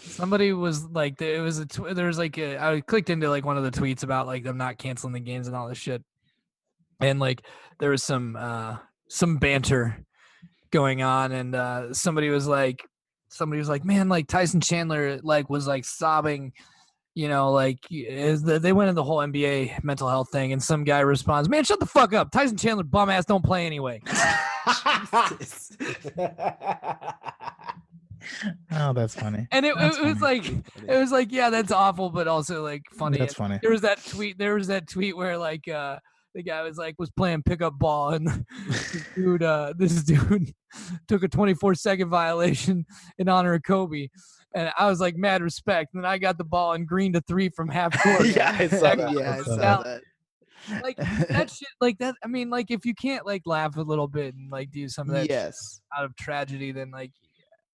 Somebody was like, it was a tw- there was like a, I clicked into like one of the tweets about like them not canceling the games and all this shit, and like there was some uh some banter going on, and uh somebody was like, somebody was like, man, like Tyson Chandler like was like sobbing. You know, like is the, they went in the whole NBA mental health thing, and some guy responds, "Man, shut the fuck up! Tyson Chandler bum ass don't play anyway." <laughs> oh, that's funny. And it, That's it was like it was like yeah, that's awful, but also like funny. That's And funny. There was that tweet. There was that tweet where like uh the guy was like was playing pickup ball and <laughs> this <laughs> dude uh this dude <laughs> took a 24 second violation in honor of Kobe. And I was like mad respect. And then I got the ball and green to three from half court. Yeah, I saw That that. yeah, I saw out. that. Like that shit like that I mean like if you can't like laugh a little bit and like do some of that shit yes. out of tragedy then like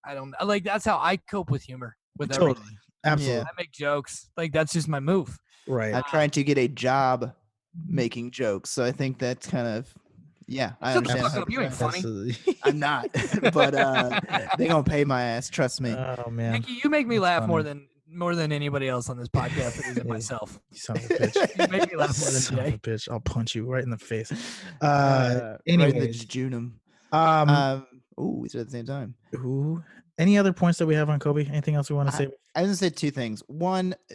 I don't like that's how I cope with humor with everything. Totally. Absolutely. I make jokes. Like that's just my move. Right. I'm trying to get a job making jokes, so I think that's kind of yeah. I Shut understand. up, you ain't funny. Absolutely. I'm not, <laughs> <laughs> but uh, they gonna pay my ass. Trust me. oh man. Nikki, you make me that's laugh more than more than anybody else on this podcast other than <laughs> myself. You son of a bitch. You make me laugh more than Son of a Jay. bitch. I'll punch you right in the face. Uh, right in the anyways. jejunum. um, Um, ooh, we said at the same time. who? Any other points that we have on Kobe? Anything else we want to say? I was gonna say two things. One, uh,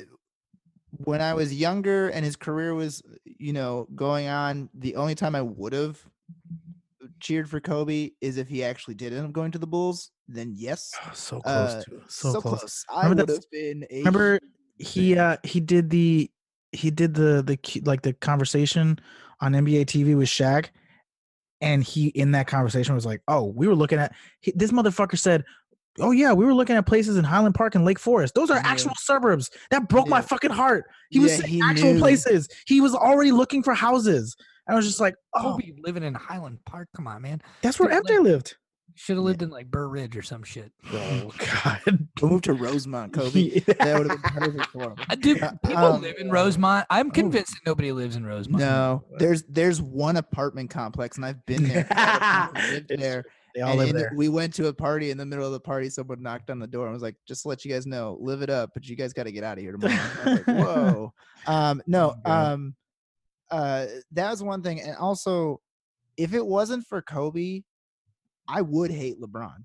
when I was younger and his career was, you know, going on, the only time I would have cheered for Kobe is if he actually did end up going to the Bulls. Then yes, Oh, so close uh, to so, close. I Remember would have been a Remember he uh he did the he did the the like the conversation on NBA TV with Shaq, and he in that conversation was like, "Oh, we were looking at he, this motherfucker said." Oh yeah, we were looking at places in Highland Park and Lake Forest. Those are Yeah. actual suburbs. That broke my fucking heart. He was Yeah, saying he actual knew. places. He was already looking for houses. I was just like, oh, Kobe living in Highland Park. Come on, man. that's where Dude, FJ like- lived. Should have lived in like Burr Ridge or some shit. <laughs> Oh God, <laughs> move to Rosemont, Kobe. <laughs> that would have been perfect for him. Dude, Uh, people um, live in Rosemont. I'm convinced that nobody lives in Rosemont. No, there's there's one apartment complex, and I've been there. I had a friend lived It's there. They all and live the- there. we went to a party in the middle of the party. Someone knocked on the door and was like, "Just to let you guys know, live it up, but you guys got to get out of here <laughs> tomorrow." I was like, Whoa. <laughs> Um, no. Oh, Um, uh, that was one thing, and also, if it wasn't for Kobe, I would hate LeBron.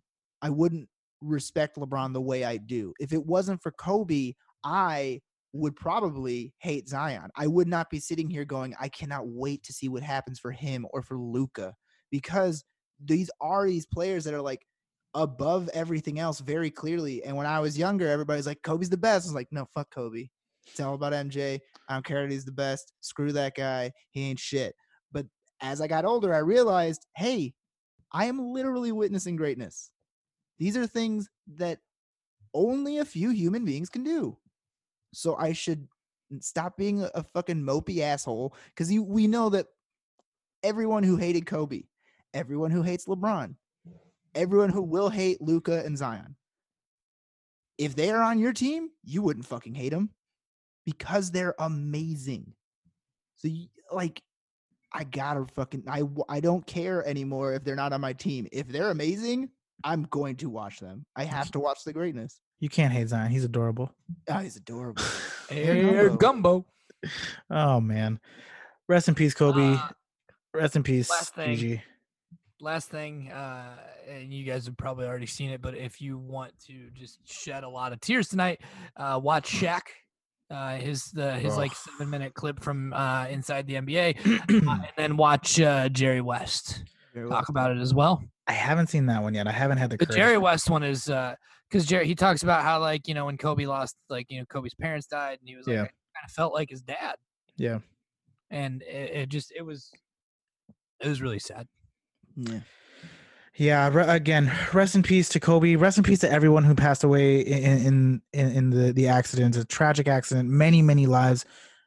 I wouldn't respect LeBron the way I do. If it wasn't for Kobe, I would probably hate Zion. I would not be sitting here going, I cannot wait to see what happens for him or for Luka because these are these players that are like above everything else very clearly. And when I was younger, everybody's like, Kobe's the best. I was like, no, fuck Kobe. It's all about MJ. I don't care that he's the best. Screw that guy. He ain't shit. But as I got older, I realized, hey, I am literally witnessing greatness. These are things that only a few human beings can do. So I should stop being a, fucking mopey asshole because we know that everyone who hated Kobe, everyone who hates LeBron, everyone who will hate Luka and Zion, if they are on your team, you wouldn't fucking hate them because they're amazing. So you, like I gotta fucking I I don't care anymore if they're not on my team. If they're amazing, I'm going to watch them. I have to watch the greatness. You can't hate Zion. He's adorable. Oh, he's adorable. <laughs> Air gumbo. Oh man. Rest in peace, Kobe. Uh, Rest in peace, last thing. Gigi. Last thing, uh, and you guys have probably already seen it, but if you want to just shed a lot of tears tonight, uh, watch Shaq. Uh, his the his like seven minute clip from uh, inside the NBA, uh, <clears throat> and then watch uh, Jerry West well. talk about it as well. I haven't seen that one yet. I haven't had the The. Jerry West one is because Jerry he talks about how like you know when Kobe lost like you know Kobe's parents died and he was like Yeah. kind of felt like his dad Yeah. and it, it just it was it was really sad. Yeah. Yeah, re- again, rest in peace to Kobe. Rest in peace to everyone who passed away in in in, the the accident. A tragic accident. Many many lives,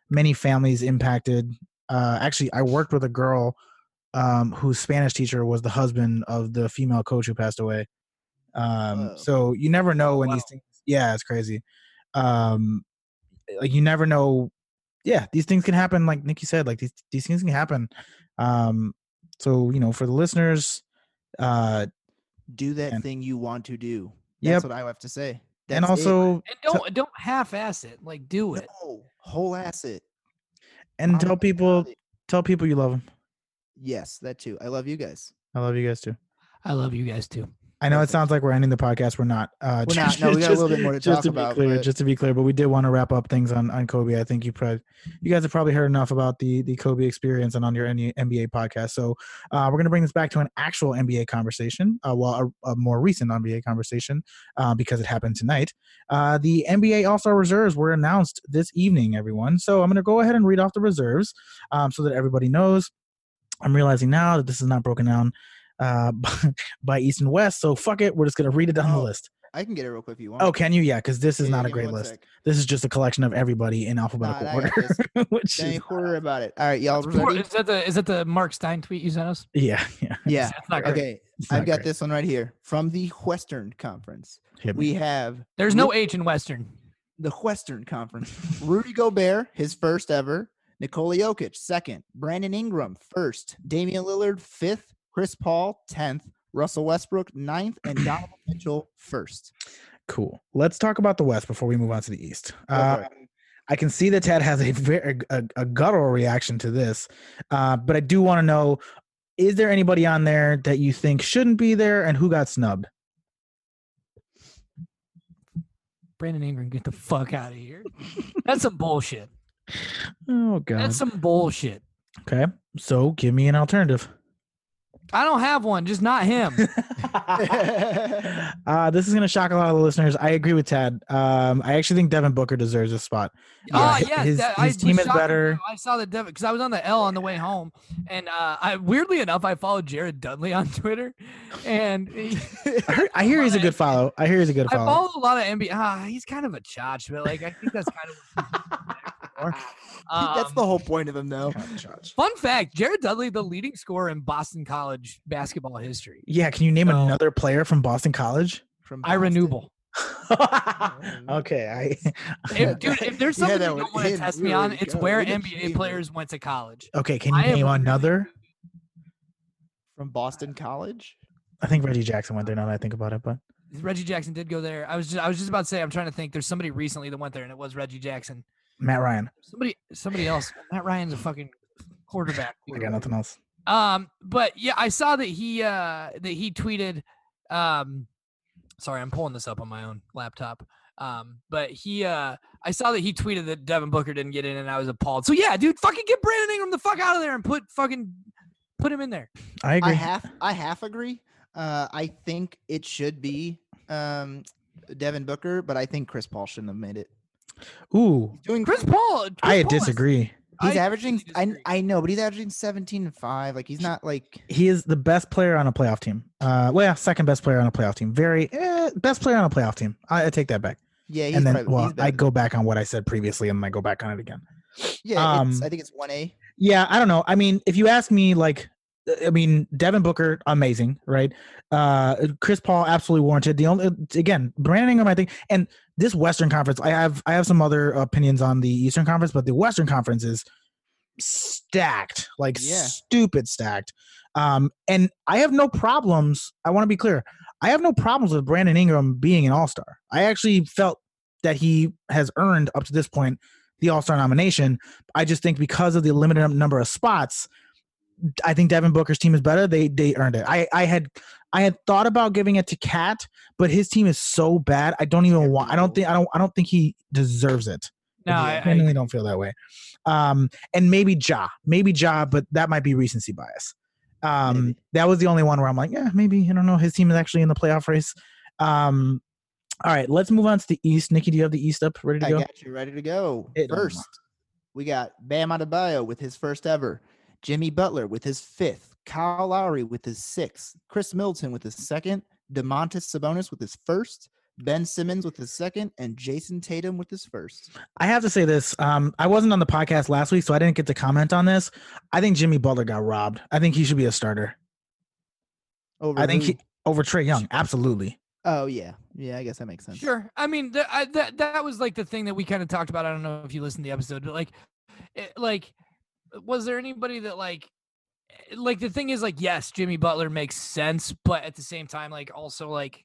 many families impacted. Uh, actually, I worked with a girl um, whose Spanish teacher was the husband of the female coach who passed away. Um, Whoa. so you never know when these things. Yeah, it's crazy. Um, like you never know. Yeah, these things can happen. Like Nikki said, like these these things can happen. Um, so you know, for the listeners, uh, Do that And- thing you want to do. Yep. That's what I have to say. and That's it. also And don't don't half ass it. Like do it. no, whole ass it. and Mama tell people tell people you love them. Yes, that too. I love you guys. I love you guys too. I love you guys too. I know it sounds like we're ending the podcast. We're not. Uh, We're not. No, we got a little bit more to <laughs> just talk to about, Be clear, but- just to be clear, but we did want to wrap up things on on Kobe. I think you probably you guys have probably heard enough about the the Kobe experience and on your NBA podcast. So uh, we're gonna bring this back to an actual NBA conversation. Uh, well, a, a more recent NBA conversation uh, because it happened tonight. Uh, the NBA All Star reserves were announced this evening, everyone. So I'm gonna go ahead and read off the reserves um, so that everybody knows. I'm realizing now that this is not broken down uh, <laughs> by East and West. So fuck it. We're just gonna read it down the Oh, list. I can get it real quick if you want. Oh, can you? Yeah, because this is Yeah, not a great list. sec. This is just a collection of everybody in alphabetical Nah, order. got this. <laughs> which Don't is, you about it. All right, y'all Poor- ready? Is that the is that the Marc Stein tweet you sent us? yeah, <laughs> yeah. Yeah. Not great. Okay. It's I've got great. this one right here from the Western Conference. Hit me. We have There's no Ru- H in Western. the Western Conference. Rudy Gobert, his first ever. Nikola Jokic, second. Brandon Ingram, first. Damian Lillard, fifth. Chris Paul, tenth. Russell Westbrook, ninth. And <clears throat> Donovan Mitchell, first. Cool. Let's talk about the West before we move on to the East. Go Uh. I can see that Tad has a very a, a guttural reaction to this, uh, but I do want to know: is there anybody on there that you think shouldn't be there, and who got snubbed? Brandon Ingram, get the fuck out of here. That's some bullshit. <laughs> Oh God. That's some bullshit. okay, so give me an alternative. I don't have one, just not him. <laughs> uh, this is going to shock a lot of the listeners. I agree with Tad. Um, I actually think Devin Booker deserves a spot. Oh hi- yeah, his, that- his I team is shocked when better. I saw the Devin because I was on the L on the way home, and uh, I weirdly enough I followed Jared Dudley on <laughs> Twitter, and he, <laughs> I, heard, I hear he's a good of follow. I hear he's a good follow. I follow. follow a lot of NBA. Ah, he's kind of a chotch, but like I think that's kind of what he's there for. That's Um, the whole point of him, though. fun fact: Jared Dudley, the leading scorer in Boston College basketball history. Yeah, can you name So- another player from Boston College? From Ira Boston. Newble. <laughs> okay, I <laughs> If, dude, if there's You something had that you don't want to in test me on, it's Way where to NBA shame players went to college. okay. Can you am name another? From Boston College. I think Reggie Jackson went there. Now that I think about it, but Reggie Jackson did go there. I was just I was just about to say I'm trying to think. There's somebody recently that went there, and it was Reggie Jackson. Matt Ryan. Somebody somebody else. Matt Ryan's a fucking quarterback. I got nothing else. Um, but yeah, I saw that he uh that he tweeted. Um, sorry, I'm pulling this up on my own laptop. Um, but he uh I saw that he tweeted that Devin Booker didn't get in, and I was appalled. So yeah, dude, fucking get Brandon Ingram the fuck out of there and put fucking put him in there. I agree. I half I half agree. Uh, I think it should be um, Devin Booker, but I think Chris Paul shouldn't have made it. Ooh, Doing Chris Paul. Chris I Paul has- disagree. He's I averaging. I. I know, but he's averaging 17 and five. Like he's not like. He is the best player on a playoff team. Uh, well, yeah, second best player on a playoff team. Very eh, best player on a playoff team. I, I take that back. Yeah, he's and then, probably, well, he's I go back on what I said previously, and I go back on it again. Yeah, it's, um, I think it's one A. Yeah, I don't know. I mean, if you ask me, like, I mean, Devin Booker, amazing, right? Uh, Chris Paul, absolutely warranted. The only again, Brandon Ingram, I think, and this Western Conference, I have I have some other opinions on the Eastern Conference, but the Western Conference is stacked, like Yeah. stupid stacked. Um, and I have no problems. I want to be clear. I have no problems with Brandon Ingram being an All Star. I actually felt that he has earned up to this point the All Star nomination. I just think because of the limited number of spots, I think Devin Booker's team is better. They they earned it. I I had I had thought about giving it to Cat, but his team is so bad. I don't even want. I don't think I don't I don't think he deserves it. No, I I, I, genuinely don't feel that way. Um, and maybe Ja, maybe Ja, but that might be recency bias. Um, Maybe. that was the only one where I'm like, yeah, maybe I don't know. His team is actually in the playoff race. Um, all right, let's move on to the East. Nikki, do you have the East up ready to I go? got you ready to go. Hit 'em. First, we got Bam Adebayo with his first ever, Jimmy Butler with his fifth, Kyle Lowry with his sixth, Khris Middleton with his second, Domantas Sabonis with his first, Ben Simmons with his second, and Jayson Tatum with his first. I have to say this. Um, I wasn't on the podcast last week, so I didn't get to comment on this. I think Jimmy Butler got robbed. I think he should be a starter. Over I think he over Trae Young. Absolutely. Oh yeah, yeah. I guess that makes sense. Sure. I mean, th- I, that that was like the thing that we kind of talked about. I don't know if you listened to the episode, but like, it, like, was there anybody that like, eh, like the thing is like, yes, Jimmy Butler makes sense, but at the same time, like, also like,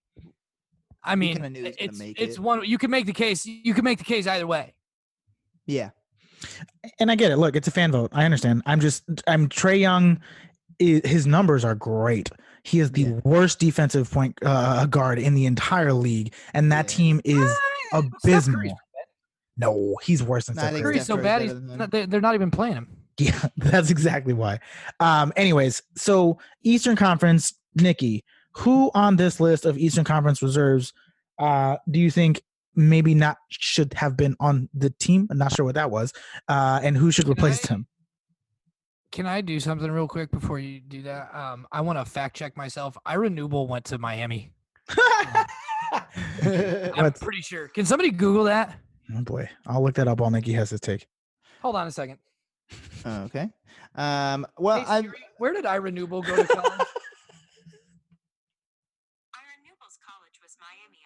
I mean, kinda knew he was gonna it's make it's it. one you can make the case. You can make the case either way. Yeah, And I get it. Look, it's a fan vote. I understand. I'm just I'm Trae Young. his numbers are great. He is the Yeah. worst defensive point uh, guard in the entire league, and that Yeah. team is abysmal. No, he's worse than No, Steph Curry. Curry's so bad. He's than not, they're not even playing him. <laughs> Yeah, that's exactly why. Um, anyways, so Eastern Conference, Nikki, who on this list of Eastern Conference reserves uh, do you think maybe not should have been on the team? I'm not sure what that was. Uh, and who should Can replace I- him? Can I do something real quick before you do that? Um, I want to fact check myself. Ira Newble went to Miami. <laughs> I'm pretty sure. Can somebody Google that? oh boy, I'll look that up while Nikki has his take. Hold on a second. Okay. Um. Well, Hey, I Siri, where did Ira Newble go to college? <laughs> Ira college was Miami.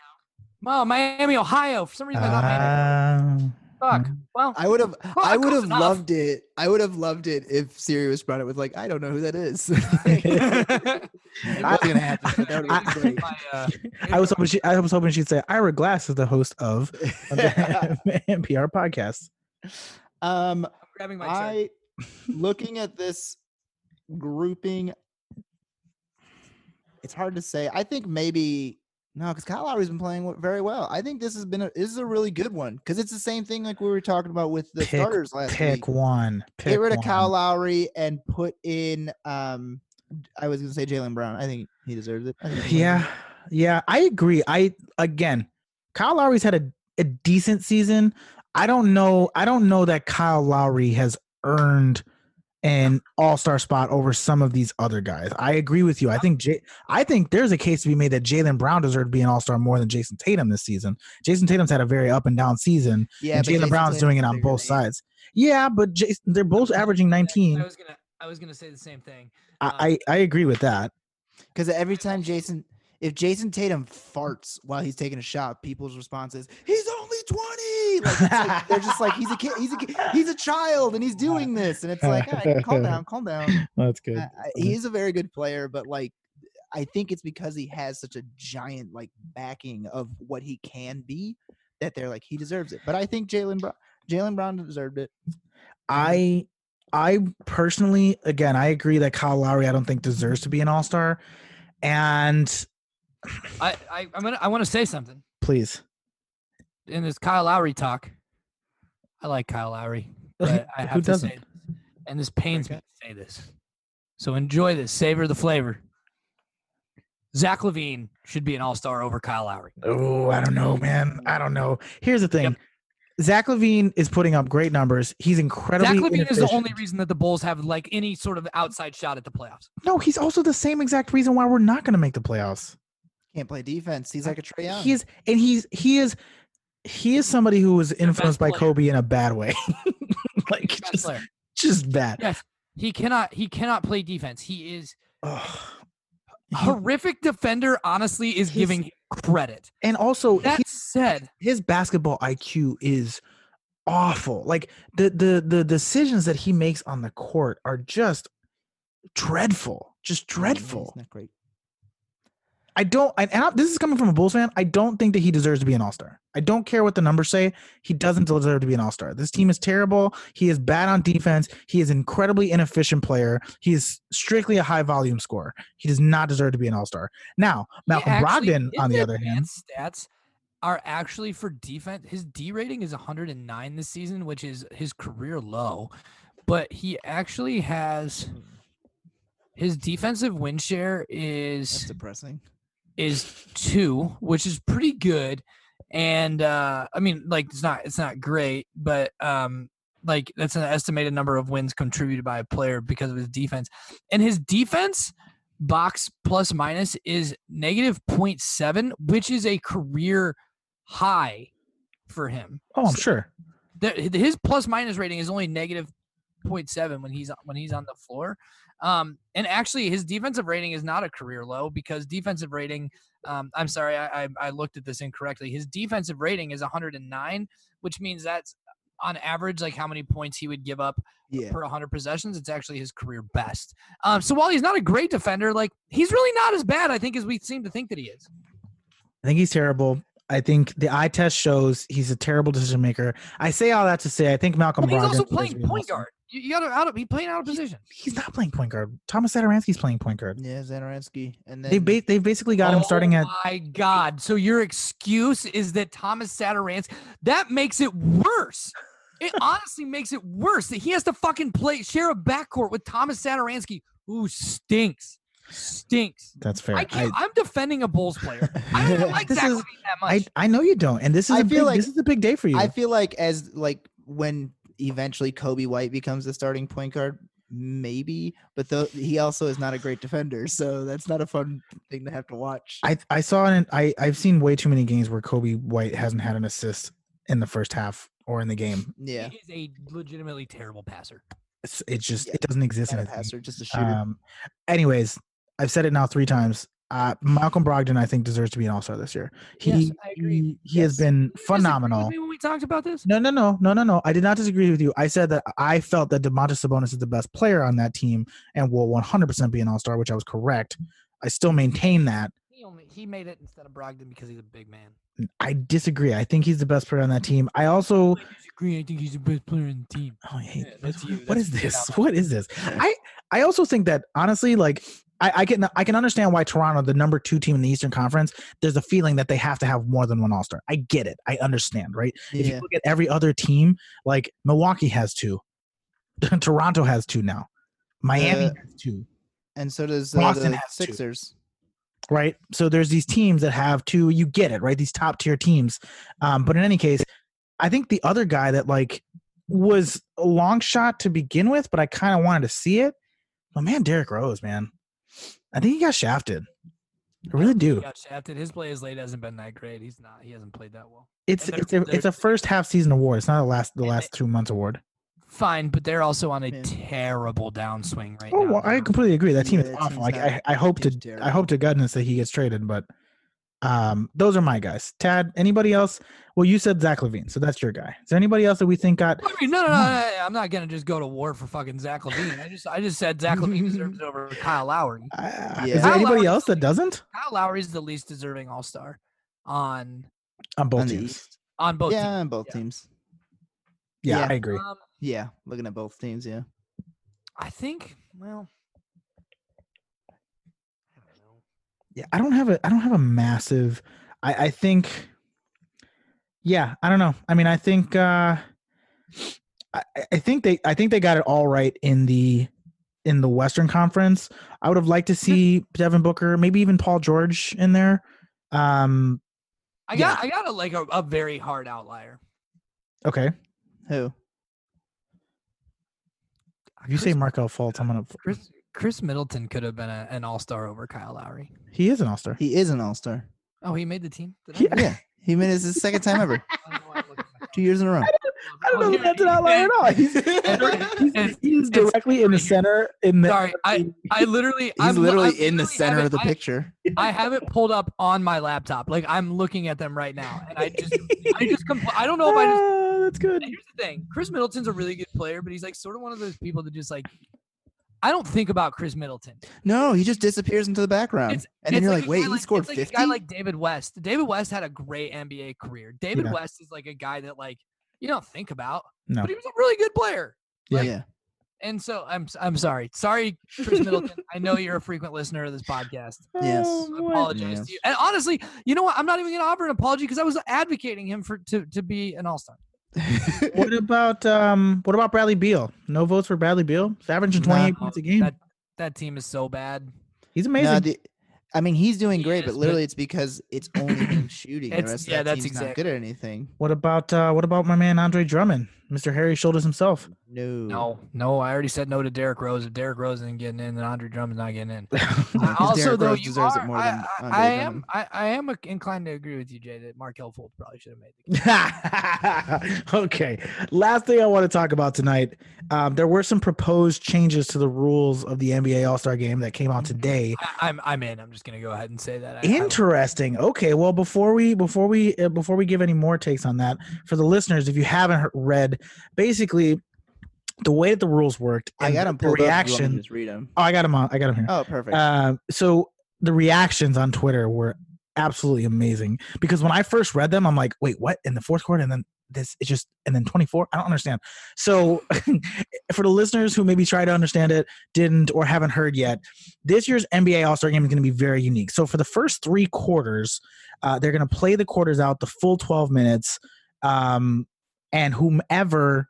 oh, Miami, Ohio. For some reason, I thought Miami. Um, Fuck. mm. Well, I would have. Well, I would have enough. loved it. I would have loved it if Siri was brought it with like, I don't know who that is. <laughs> it wasn't gonna happen. That would have great. my, uh, I was hoping she, I was hoping she'd say Ira Glass is the host of the <laughs> NPR podcast. um. I'm grabbing my chart. I looking at this grouping. It's hard to say. I think maybe no, because Kyle Lowry's been playing very well. I think this has been a, this is a really good one because it's the same thing like we were talking about with the Pick- starters last Pick week. one. Pick Get rid of. Kyle Lowry and put in. Um, I was gonna say Jaylen Brown. I think he deserves it. I think he Yeah, deserves yeah, I agree. I again, Kyle Lowry's had a, a decent season. I don't know. I don't know that Kyle Lowry has earned an All Star spot over some of these other guys. I agree with you. I think J- I think there's a case to be made that Jaylen Brown deserved to be an All Star more than Jayson Tatum this season. Jayson Tatum's had a very up and down season. Yeah, Jaylen Brown's Tatum's doing it on both sides. Yeah, but Jayson, they're both averaging 19. I was gonna, I was gonna say the same thing. I, I um, I agree with that. Because every time Jayson, if Jayson Tatum farts while he's taking a shot, people's response is, "He's only 20." <laughs> Like, like they're just like, "He's a kid. He's a kid. He's a child, and he's doing this." And it's like, all right, calm down, calm down. <laughs> That's good. I, I, he is a very good player, but like, I think it's because he has such a giant like backing of what he can be that they're like he deserves it. But I think Jaylen Brown, Jaylen Brown deserved it. I I personally, again, I agree that Kyle Lowry I don't think deserves to be an All Star. And I, I, I'm gonna, I want to say something please, in this Kyle Lowry talk. I like Kyle Lowry, <laughs> but I Who have to doesn't? say, this, and this pains me to say this. So enjoy this, savor the flavor. Zach LaVine should be an All Star over Kyle Lowry. oh, I don't know, man. I don't know. Here's the thing. Zach LaVine is putting up great numbers. He's incredibly. Zach LaVine is the only reason that the Bulls have like any sort of outside shot at the playoffs. No, he's also the same exact reason why we're not going to make the playoffs. Can't play defense. He's like a Trae Young. He is, and he's he is he is somebody who was influenced by player. Kobe in a bad way, <laughs> like just player. just bad. Yes, he cannot. He cannot play defense. He is Ugh. He- horrific defender. Honestly, is His- giving credit. and also That he- said, his basketball IQ is awful. Like the the the decisions that he makes on the court are just dreadful, just Yeah, dreadful. He's not great. I don't. I, and I, this is coming from a Bulls fan. I don't think that he deserves to be an All Star. I don't care what the numbers say. He doesn't deserve to be an All Star. This team is terrible. He is bad on defense. He is an incredibly inefficient player. He is strictly a high volume scorer. He does not deserve to be an All Star. Now, he Malcolm actually- Brogdon, on the other hand, stats are actually for defense. His D rating is 109 this season, which is his career low. But he actually has his defensive win share is That's is depressing. Is two, which is pretty good. And uh I mean, like it's not it's not great, but um like that's an estimated number of wins contributed by a player because of his defense. And his defense box plus minus is negative 0.7, which is a career high for him. oh, I'm So- sure. The, his plus minus rating is only negative 0.7 when he's when he's on the floor. Um, and actually, his defensive rating is not a career low because defensive rating. Um, I'm sorry, I, I I looked at this incorrectly. His defensive rating is 109, which means that's on average like how many points he would give up Yeah. per 100 possessions. It's actually his career best. Um, so while he's not a great defender, like he's really not as bad, I think, as we seem to think that he is. I think he's terrible. I think the eye test shows he's a terrible decision maker. I say all that to say I think Malcolm But he's Brogdon also playing point guard. You, you gotta out of he playing out of position. He's not playing point guard. Thomas Satoransky's playing point guard. Yeah, Zanoransky. And then They ba- they've basically got him starting at Oh my God! So your excuse is that Thomas Satoransky that makes it worse. It <laughs> honestly makes it worse that he has to fucking play share a backcourt with Thomas Satoransky, who stinks, stinks. that's fair. I can't. I, am defending a Bulls player. I don't <laughs> like This Zach is- LaVine that I, much. I know you don't, and this is I a feel big, like- this is a big day for you. I feel like as like when eventually Coby White becomes the starting point guard, maybe, but though he also is not a great defender, so that's not a fun thing to have to watch. I I saw it. I I've seen way too many games where Coby White hasn't had an assist in the first half or in the game. yeah, He is a legitimately terrible passer. It's, it just Yeah, it doesn't exist in a passer, just a shooter. Um, anyways, I've said it now three times. Uh, Malcolm Brogdon, I think, deserves to be an All Star this year. He Yes, I agree. he, he has Yes. been Did you with phenomenal. me when we talked about this? No, no, no, no, no, no. I did not disagree with you. I said that I felt that Domantas Sabonis is the best player on that team and will 100% be an All Star, which I was correct. I still maintain that. He only he made it instead of Brogdon because he's a big man. I disagree. I think he's the best player on that team. I also. I disagree. I think he's the best player in the team. Oh, I hate Yeah, that's you. What That's is this? What is this? I I also think that honestly, like I, I can I can understand why Toronto, the number two team in the Eastern Conference, there's a feeling that they have to have more than one All Star. I get it. I understand, right? If you look at every other team, like Milwaukee has two, <laughs> Toronto has two now, Miami Uh, has two, and so does uh, Boston the has two. Sixers. right? So there's these teams that have two. You get it, right? These top tier teams. Um, but in any case, I think the other guy that like was a long shot to begin with, but I kind of wanted to see it. But man, Derrick Rose, man, I think he got shafted. I really do. He do. got shafted. His play as late hasn't been that great. He's not. He hasn't played that well. It's and it's they're- a, it's a first half season award. It's not a last the And last two months award. Fine, but they're also on a Yeah. terrible downswing right Oh, now. well, I completely agree. That team Yeah, is awful. Like I, I hope team's to I hope to goodness that he gets traded, but um, those are my guys. Tad, anybody else? Well, you said Zach LaVine, so that's your guy. Is there anybody else that we think got? I mean, no, no, no, no, I'm not gonna just go to war for fucking Zach LaVine. I just, I just said Zach Levine deserves it over <laughs> Kyle Lowry. Uh, Yeah. Is there Kyle anybody Lowry's else that doesn't Kyle Lowry's the least deserving All Star on on both on teams? East. on both. yeah, teams. on both yeah. teams. Yeah, Yeah. I agree. Um, Yeah, looking at both teams. Yeah, I think. Well, I don't know. Yeah, I don't have a I don't have a massive. I I think. Yeah, I don't know. I mean, I think. uh I, I think they I think they got it all right in the in the Western Conference. I would have liked to see Devin Booker, maybe even Paul George in there. Um, I Yeah. got, I got a like a, a very hard outlier. Okay. Who? If you say Markelle Fultz, I'm gonna. Chris Khris Middleton could have been a, an all star over Kyle Lowry. He is an all star. He is an all star. Oh, he made the team. Yeah. Yeah. He made his his second time ever. <laughs> I don't know why I'm looking at my Two years in a row. I don't know if that's an outlier at all. He's, <laughs> he's, he's directly in the center. In the Sorry, I I literally He's I'm, literally I in the center of the it- I- picture. I have it pulled up on my laptop. Like I'm looking at them right now, and I just I just compl- I don't know if I just. Ah, that's good. And here's the thing: Khris Middleton's a really good player, but he's like sort of one of those people that just like. I don't think about Khris Middleton. No, he just disappears into the background. It's- and then you're like like, wait, guy he like- scored it's like A guy like David West. David West had a great NBA career. David Yeah. West is like a guy that like you don't think about, No. but he was a really good player. Yeah. yeah. And so I'm s- I'm sorry, sorry, Khris Middleton. <laughs> I know you're a frequent listener of this podcast. <laughs> Yes. Oh, I apologize Yes. to you. And honestly, you know what? I'm not even gonna offer an apology because I was advocating him for to to be an all star. What about um? What about Bradley Beal? No votes for Bradley Beal. He's averaging 28 No, points a game. That that team is so bad. He's amazing. No, the, I mean, he's doing He great, is, but but- literally it's because it's only him <clears throat> shooting. The rest yeah, of that that's team's not exactly- good at anything. what about uh? What about my man Andre Drummond, Mr. Harry Shoulders himself? No. No, no, I already said no to Derrick Rose. If Derrick Rose isn't getting in, then Andre Drummond's not getting in. <laughs> Also, Derrick though, Rose you deserves it are, more I, than I- I am, I, I am inclined to agree with you, Jay, that Markelle Fultz probably should have made the <laughs> okay. Last thing I want to talk about tonight. Um, there were some proposed changes to the rules of the NBA All Star Game that came out today. I, I'm, I'm in. I'm just gonna go ahead and say that. I Interesting. Okay. Well, before we before we uh, before we give any more takes on that, for the listeners, if you haven't read, basically the way that the rules worked, I got the- him the pulled up. if you want me to reaction. Just read him. Oh, I got him on. I got him here. Oh, perfect. Uh, so the reactions on Twitter were absolutely amazing because when I first read them, I'm like, wait, what? In the fourth quarter, and then this it's just and then 24. I don't understand. So <laughs> for the listeners who maybe try to understand it, didn't or haven't heard yet, this year's NBA All Star Game is going to be very unique. So for the first three quarters, uh, they're going to play the quarters out the full 12 minutes, um, and whomever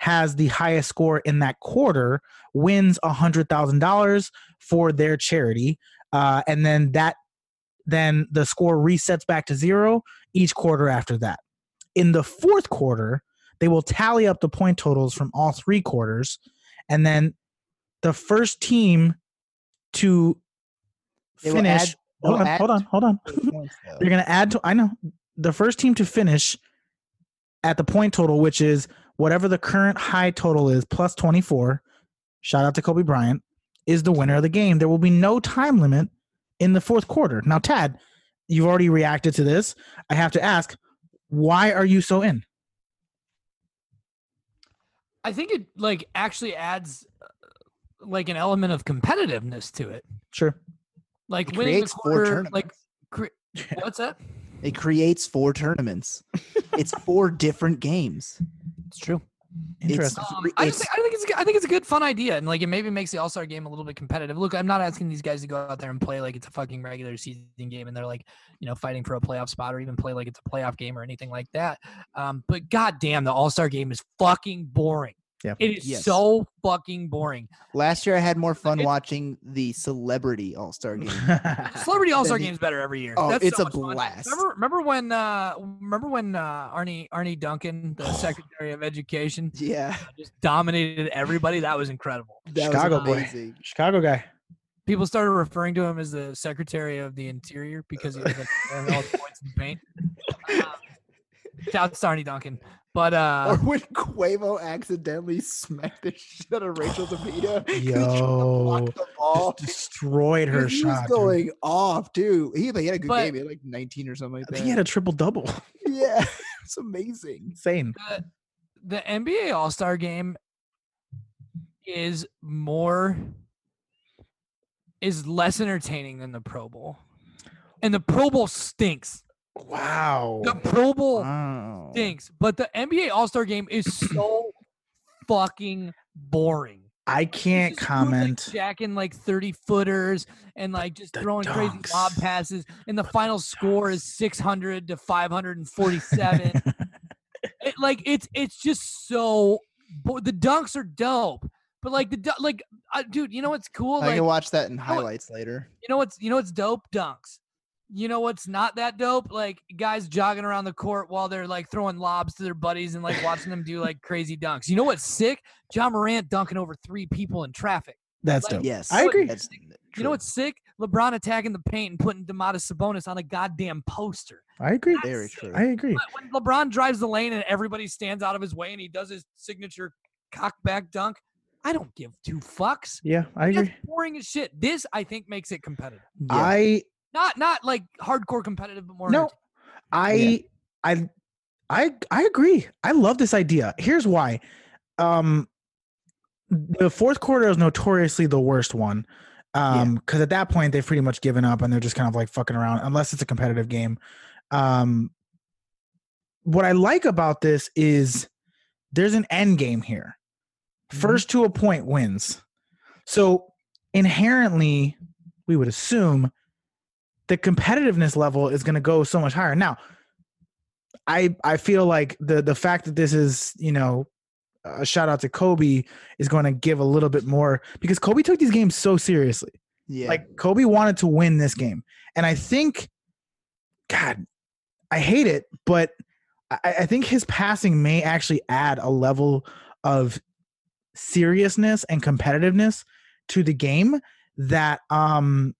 has the highest score in that quarter wins a hundred thousand dollars for their charity uh, and then that then the score resets back to zero each quarter after that. In the fourth quarter they will tally up the point totals from all three quarters and then the first team to They finish add- hold on add hold on hold on. points, though. <laughs> they're going to add to i know. The first team to finish at the point total which is whatever the current high total is plus 24 shout out to kobe bryant is the winner of the game there will be no time limit in the fourth quarter now tad you've already reacted to this i have to ask why are you so in I think it like actually adds uh, like an element of competitiveness to it. sure Like It winning the creates four quarter, tournaments. like cre- <laughs> what's that? It creates four tournaments. it's four different games. It's true. interesting Um, re- I just think, I think it's a good- I think it's a good fun idea, and like it maybe makes the All Star game a little bit competitive. Look, I'm not asking these guys to go out there and play like it's a fucking regular season game, and they're like you know fighting for a playoff spot, or even play like it's a playoff game or anything like that. Um, but goddamn, the All Star game is fucking boring. Yeah. it is Yes. so fucking boring. Last year I had more fun It- watching the celebrity All Star <laughs> game. Celebrity All Star game is better every year. Oh, That's it's so a much fun. blast. Remember, remember when, uh, remember when uh, Arne Arne Duncan, the <sighs> Secretary of Education, Yeah, just dominated everybody? That was incredible. <laughs> that Chicago was boy. chicago guy People started referring to him as the Secretary of the Interior because he was like all the points in paint. <laughs> Um, Shout out to Arne Duncan, but uh or when Quavo accidentally smacked the shit out of Rachel DeMita. 'cause <laughs> he Yo. the ball. destroyed her Dude, he shot was dude. going off too. He, he had a good But- game. He had like 19 or something like that. he had a triple double <laughs> yeah, <laughs> it's amazing. insane the, the NBA All Star Game is more is less entertaining than the Pro Bowl, and the Pro Bowl stinks. Wow The Pro Bowl Wow. stinks, but the NBA All Star Game is <clears throat> so fucking boring. i can't just dudes, like, comment jacking like thirty footers and like just the throwing crazy lob passes, and the final score is six hundred to five hundred and forty-seven. <laughs> it, like it's it's just so bo- the dunks are dope but like the like uh, dude you know what's cool I like can watch that in what- highlights later. you know what's you know what's dope dunks You know what's not that dope? Like guys jogging around the court while they're like throwing lobs to their buddies and like watching them do like crazy dunks. You know what's sick? John Morant dunking over three people in traffic. That's Like, dope. Yes, I agree. That's You know what's sick? LeBron attacking the paint and putting Domantas Sabonis on a goddamn poster. I agree. That's Very sick. true. I agree. When LeBron drives the lane and everybody stands out of his way and he does his signature cockback dunk, I don't give two fucks. Yeah, I That's agree. boring as shit. This I think makes it competitive. Yeah. I Not not like hardcore competitive, but more No. entertaining. I I I I agree. I love this idea. Here's why. Um the fourth quarter is notoriously the worst one. Um because at that point they've pretty much given up and they're just kind of like fucking around unless it's a competitive game. Um what I like about this is there's an end game here. First to a point wins. So inherently we would assume the competitiveness level is going to go so much higher. Now, I I feel like the the fact that this is you know a shout out to Kobe is going to give a little bit more because Kobe took these games so seriously. yeah. Like Kobe wanted to win this game, and I think, God, I hate it, but I, I think his passing may actually add a level of seriousness and competitiveness to the game that um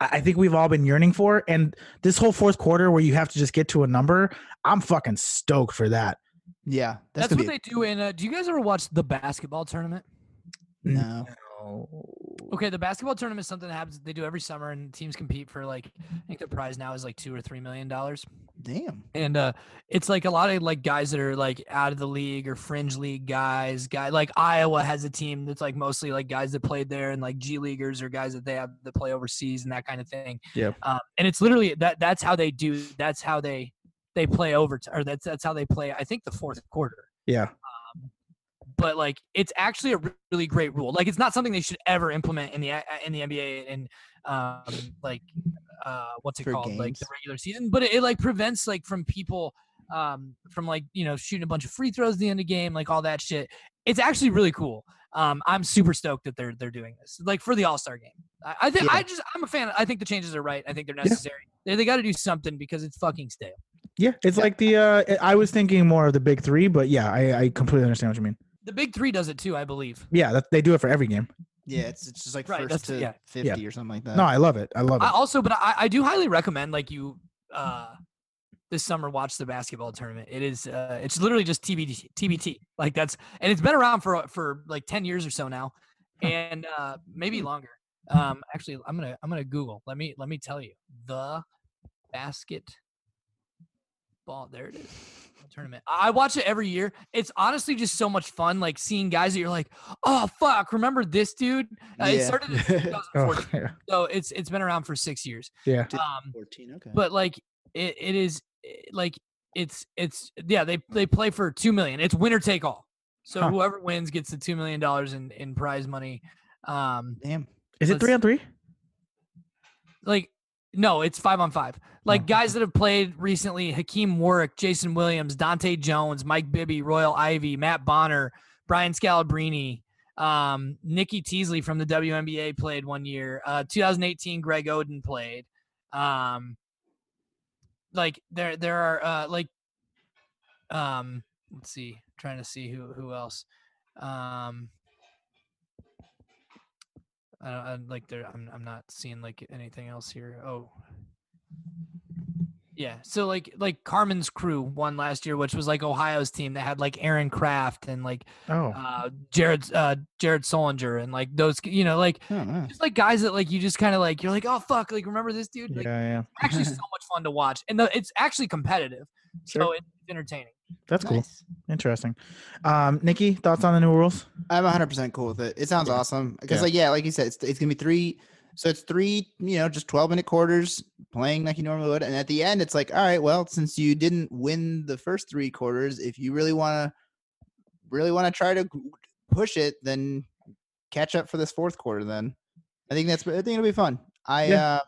I I think we've all been yearning for. And this whole fourth quarter where you have to just get to a number, I'm fucking stoked for that. yeah. That's, gonna what be they do in. Uh, do you guys ever watch the basketball tournament? no. Okay, the basketball tournament is something that happens. They do every summer, and teams compete for like I think the prize now is like two or three million dollars. Damn. and uh it's like a lot of like guys that are like out of the league or fringe league guys guy like iowa has a team that's like mostly like guys that played there and like g leaguers or guys that they have that play overseas and that kind of thing Yeah. um, and it's literally that that's how they do that's how they they play over or that's that's how they play i think the fourth quarter Yeah. But like it's actually a really great rule. Like it's not something they should ever implement in the in the NBA and um like uh what's it For called like the regular season, but it, it like prevents like from people um from like you know shooting a bunch of free throws at the end of the game, like all that shit. It's actually really cool. Um, I'm super stoked that they're they're doing this, like for the All Star game. I, I think I just I'm a fan. I think the changes are right. I think they're necessary. They, they got to do something because it's fucking stale. Yeah. It's like the uh I was thinking more of the big three, but yeah, I, I completely understand what you mean. The Big Three does it too, I believe. Yeah, that, they do it for every game. Yeah, it's it's just like Right, first that's- to yeah. fifty or something like that. No, I love it. I love it. I also, but I, I do highly recommend like you uh this summer watch the basketball tournament. It is uh it's literally just TBT TBT. Like that's and it's been around for for like 10 years or so now. And uh maybe longer. Um actually I'm going to I'm going to Google. Let me let me tell you. The basket ball there it is. Tournament. I I watch it every year. It's honestly just so much fun like seeing guys that you're like, "Oh fuck, remember this dude?" Uh, It Yeah. started in <laughs> oh, yeah. So it's it's been around for 6 years. yeah. Um Fourteen. Okay. but like it, it is like it's it's yeah they they play for two million it's winner take all so Huh. whoever wins gets the two million dollars in in prize money um Damn. Is it three on three? like no it's five on five. Like Oh, guys that have played recently hakim warrick jason williams dahntay jones mike bibby royal ivey matt bonner brian scalabrine um nikki teasley from the WNBA played one year. Uh 2018 greg oden played. Um like there there are uh like um let's see trying to see who who else. Um I don't I, like there I'm I'm not seeing like anything else here. Oh. Yeah. So like like Carmen's crew won last year, which was like Ohio's team that had like Aaron Craft and like Oh. uh Jared uh Jared Sullinger and like those you know like Oh, nice. just like guys that like you just kind of like you're like oh fuck like remember this dude like yeah, yeah. actually so <laughs> much fun to watch and the, it's actually competitive so it's entertaining. That's cool. Nice. Interesting. Um, Nikki, thoughts on the new rules? I'm 100 percent cool with it. It sounds Yeah. awesome because, Yeah. like, yeah, like you said, it's, it's gonna be three. So it's three, you know, just 12 minute quarters playing like you normally would, and at the end, it's like, all right, well, since you didn't win the first three quarters, if you really want to, really want to try to push it, then catch up for this fourth quarter. Then I think that's, I think it'll be fun. I, Yeah. uh,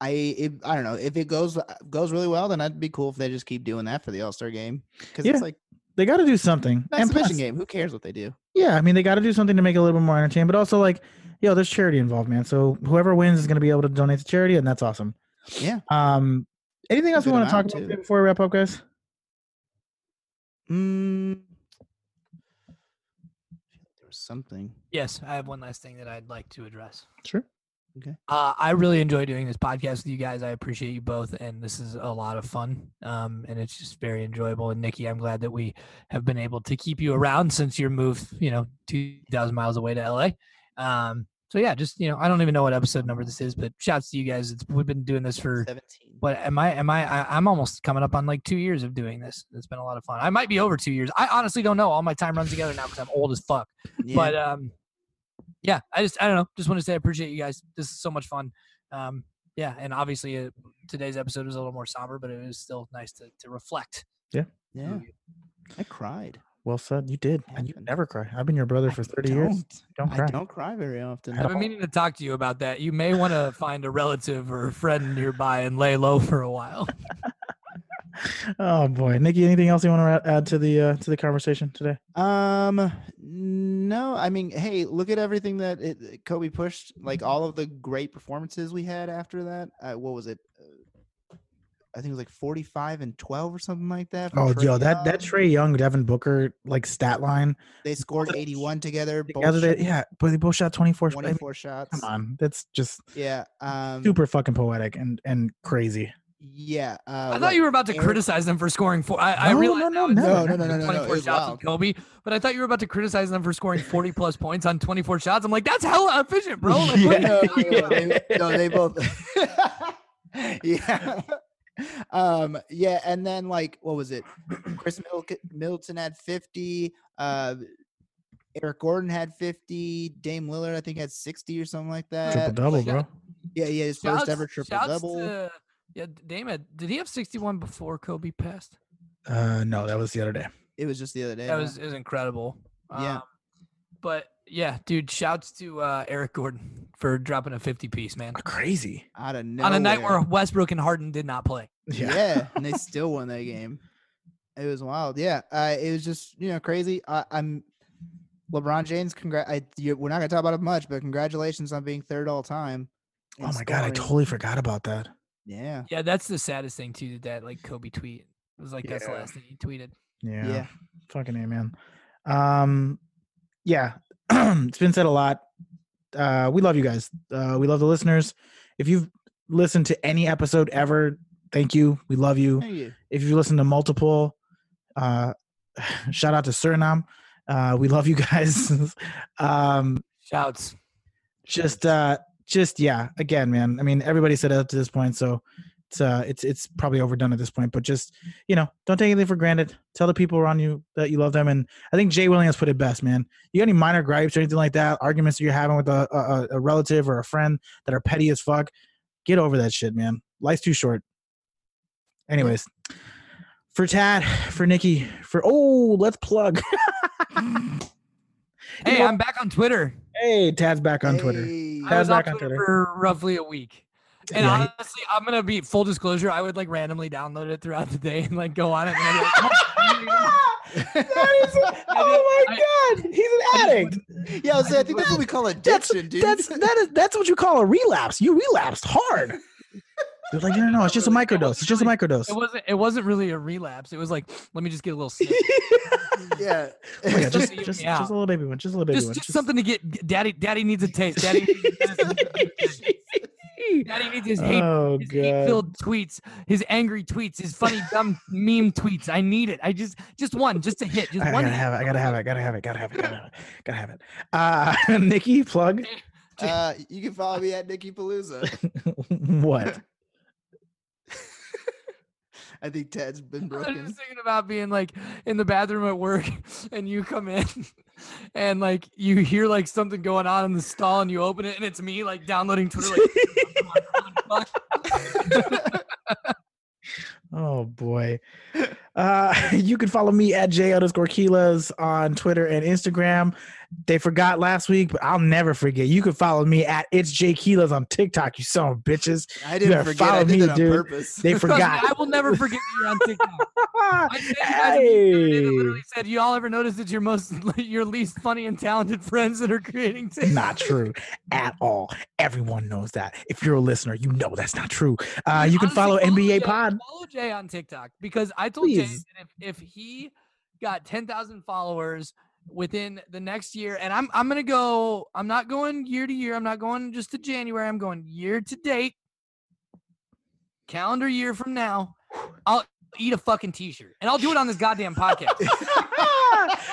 I, if, I don't know if it goes goes really well, then that'd be cool if they just keep doing that for the All Star game because Yeah. it's like They got to do something. an And exhibition plus- game. Who cares what they do? Yeah, I mean they got to do something to make it a little bit more entertaining, but also like yo, there's charity involved, man. So whoever wins is going to be able to donate to charity, and that's awesome. Yeah. Um, anything else we want to talk about before we wrap up, guys? Mm, there was something. Yes, I have one last thing that I'd like to address. Sure. Uh, I really enjoy doing this podcast with you guys. I appreciate you both, and this is a lot of fun. Um, and it's just very enjoyable. And Nikki, I'm glad that we have been able to keep you around since your move, you know, 2,000 miles away to LA. Um, so yeah, just you know, I don't even know what episode number this is, but shouts to you guys. It's we've been doing this for 17. what am I? Am I, I? I'm almost coming up on like two years of doing this. It's been a lot of fun. I might be over two years. I honestly don't know. All my time runs together now because I'm old as fuck. Yeah. But um, yeah, I just I don't know. Just want to say I appreciate you guys. This is so much fun. Um, yeah, and obviously uh, today's episode was a little more somber, but it was still nice to to reflect. yeah. yeah. I cried. Well said. You did, and you never cry. I've been your brother for I 30 years. don't. Don't cry. I don't cry very often. I've been meaning to talk to you about that. You may want to find a relative or a friend nearby and lay low for a while. <laughs> Oh boy, Nikki, anything else you want to add to the uh, to the conversation today? Um, no. I mean, hey, look at everything that it, Kobe pushed. Like all of the great performances we had after that. Uh, what was it? Uh, I think it was like forty-five and twelve or something like that. Oh, Trae yo, that that Trae Young, Devin Booker like stat line. They scored eighty-one together. Together, they, yeah, but they both shot 24. I mean, shots. come on, that's just Yeah. Um. super fucking poetic and and crazy. Yeah. Uh, I thought you were about to Eric- criticize them for scoring four. I, I No, realized no, no, now it's never, No, no, no, no, no, no, 24 it was shots wild. with Kobe, but I thought you were about to criticize them for scoring 40 plus points on 24 shots. I'm like, that's hella efficient, bro. Like, what- Yeah. no, no, they, no, they <laughs> both. <laughs> yeah. Um. Yeah, and then like, what was it? Khris Middleton, Middleton had fifty. Uh, Eric Gordon had fifty. Dame Lillard, I think, had sixty or something like that. Triple double, bro. Yeah, yeah, his Shouts- first ever triple shouts double. to- yeah, Dame had, did he have 61 before Kobe passed? Uh, no, that was the other day. It was just the other day. That huh? was, is incredible. Yeah. Um, but yeah, dude, shouts to uh, Eric Gordon for dropping a 50 piece, man. Crazy. out of nowhere. On a night where Westbrook and Harden did not play. Yeah. yeah, and they still won that game. It was wild. Yeah, uh, it was just you know crazy. I, I'm LeBron James. Congrat. I, you, we're not gonna talk about it much, but congratulations on being third all time. Oh my god, I totally forgot about that. Yeah, Yeah, that's the saddest thing too. That, that like Kobe tweet it was like that's the last thing he tweeted. Yeah. yeah. Fucking A, man. Um, yeah, <clears throat> it's been said a lot. Uh, we love you guys. Uh, we love the listeners. If you've listened to any episode ever, thank you. We love you. Thank you. If you listen to multiple, uh, <sighs> shout out to Suriname. Uh, we love you guys. <laughs> um, Shouts. just, uh, just yeah. Again, man. I mean, everybody said it up to this point, so it's uh, it's it's probably overdone at this point. But just you know, don't take anything for granted. Tell the people around you that you love them. And I think Jay Williams put it best, man. You got any minor gripes or anything like that, arguments that you're having with a, a, a relative or a friend that are petty as fuck, get over that shit, man. Life's too short. Anyways, for Tad, for Nikki, for oh, let's plug. <laughs> Hey, know- I'm back on Twitter. hey, Tad's back on Twitter. Hey. I Tad's was on back on Twitter Twitter. for roughly a week. And Yeah, honestly, I'm gonna be full disclosure. I would like randomly download it throughout the day and like go on it. And I'd be like, <laughs> that is, <laughs> oh my god, he's an addict. yeah, I, was saying, I think that's what we call That's addiction, dude. that's that is that's what you call a relapse. You relapsed hard. <laughs> They're like, no, no, no, it's just a microdose. It's just a microdose. it wasn't. It wasn't really a relapse. It was like, let me just get a little sip. <laughs> yeah. Oh God, Just just, just, just a little baby one. Just a little baby just, one. just something to get daddy. Daddy needs a taste. Daddy. Needs, <laughs> daddy needs his hate. oh His hate-filled tweets, his angry tweets, his funny dumb meme tweets. I need it. I just, just one, just a hit, just I one. gotta hit. have it. I gotta have it. Gotta have it. Gotta have it. Gotta have it. Gotta have it. Uh, <laughs> Nikki, plug Uh, you can follow me at Nikki Palooza. what? <laughs> I think Ted's been broken. I was broken. just thinking about being like in the bathroom at work <laughs> and you come in <laughs> and like you hear like something going on in the stall and you open it and it's me like downloading Twitter like Oh boy. Uh, you can follow me at J underscore Quiles on Twitter and Instagram. They forgot last week, but I'll never forget. You can follow me at it's Jay Quiles on TikTok. You son of bitches. I didn't forget. follow I did me, that on dude. purpose. They <laughs> forgot. I will never forget you're on TikTok. <laughs> I sent you guys a meme the other day hey, that literally said, "You all ever notice that your most, <laughs> your least funny and talented friends that are creating TikTok?" not true at all. Everyone knows that. If you're a listener, you know that's not true. Uh, you can Honestly, follow NBA Jay, Pod. Follow Jay on TikTok because I told Jay Please. that if, if he got 10,000 followers within the next year, and I'm I'm gonna go. I'm not going year to year. I'm not going just to January. I'm going year to date. Calendar year from now, I'll eat a fucking t-shirt, and I'll do it on this goddamn podcast.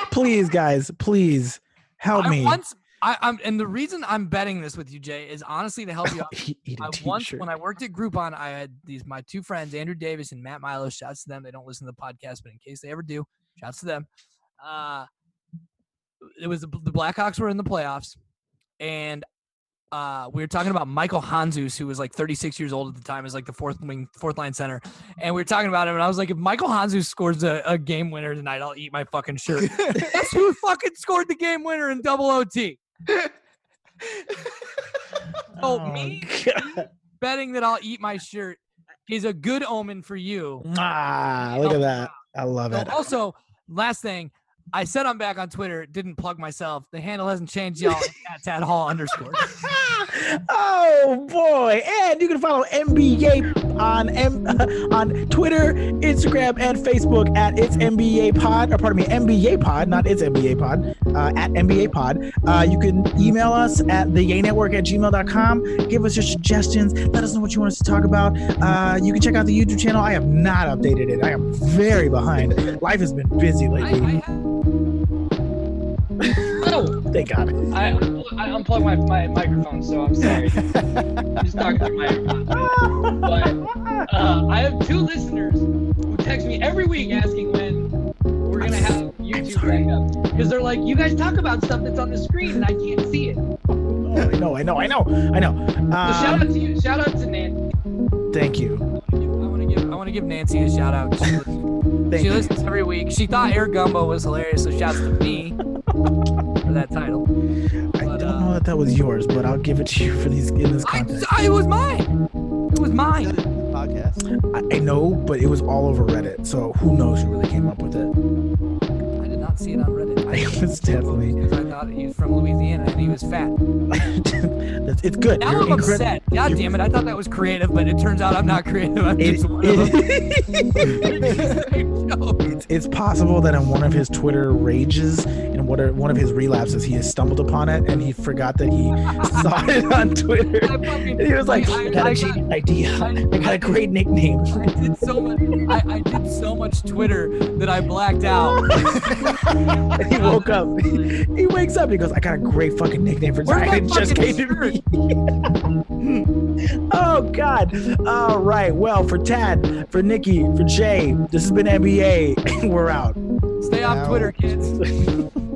<laughs> please, guys, please help I me. once. I, I'm, and the reason I'm betting this with you, Jay, is honestly to help you out. <laughs> Eat- eat a I once when I worked at Groupon, I had these my two friends, Andrew Davis and Matt Milo. Shouts to them. They don't listen to the podcast, but in case they ever do, shouts to them. Uh, it was the, Blackhawks were in the playoffs, and uh, we were talking about Michael Handzus, who was like 36 years old at the time, is like the fourth wing, fourth line center, and we were talking about him, and I was like, if Michael Handzus scores a, a game winner tonight, I'll eat my fucking shirt. <laughs> Guess who fucking scored the game winner in double OT? <laughs> Oh, me God. betting that I'll eat my shirt is a good omen for you. Ah, look at that. I love So it. also, last thing, I said I'm back on Twitter. Didn't plug myself. The handle hasn't changed, y'all. <laughs> at Tad Hall underscore. <laughs> oh boy! And you can follow NBA on M- <laughs> on Twitter, Instagram, and Facebook at It's NB-YAY Pod. Or pardon me, NB-YAY Pod, not It's NB-YAY Pod. Uh, at NB-YAY Pod. Uh, you can email us at the Yay Network at gmail.com. Give us your suggestions. Let us know what you want us to talk about. Uh, you can check out the YouTube channel. I have not updated it. I am very behind. Life has been busy I, lately. I have, Oh, got it. I, I unplugged my, my microphone, so I'm sorry. I'm just talking through my microphone. But uh, I have two listeners who text me every week asking when we're gonna have YouTube sorry. back up because they're like, you guys talk about stuff that's on the screen and I can't see it. Oh, I know, I know, I know, I know. So shout Um, out to you. Shout out to Nancy. thank you. I want to give I want to give Nancy a shout out. She, <laughs> Thank she listens every week. She thought Air Gumbo was hilarious, so shouts to me for that title. I But, don't uh, know that that was yours, but I'll give it to you for these in this context. I- it was mine. It was mine. it in the podcast. I, I know, but it was all over Reddit, so who knows who really came up with it? I did not see it on Reddit. I <laughs> It was definitely. because I thought he was from Louisiana and he was fat. <laughs> It's good. Now You're I'm incred- upset. God you're- damn it! I thought that was creative, but it turns out I'm not creative. I'm It- just one of them. <laughs> it's, it's possible that in one of his Twitter rages, in what are, one of his relapses, he has stumbled upon it and he forgot that he <laughs> saw it on Twitter. And he was like, I- I, got a genius idea. I- I got a great nickname. I did so much. I, I did so much Twitter that I blacked out. <laughs> And he woke up. <laughs> He wakes up. And he goes, "I got a great fucking nickname for Zach. It just came to me." oh God! All right. Well, for Tad, for Nikki, for Jay, this has been NB-YAY. We're out. Stay off Twitter, kids. <laughs>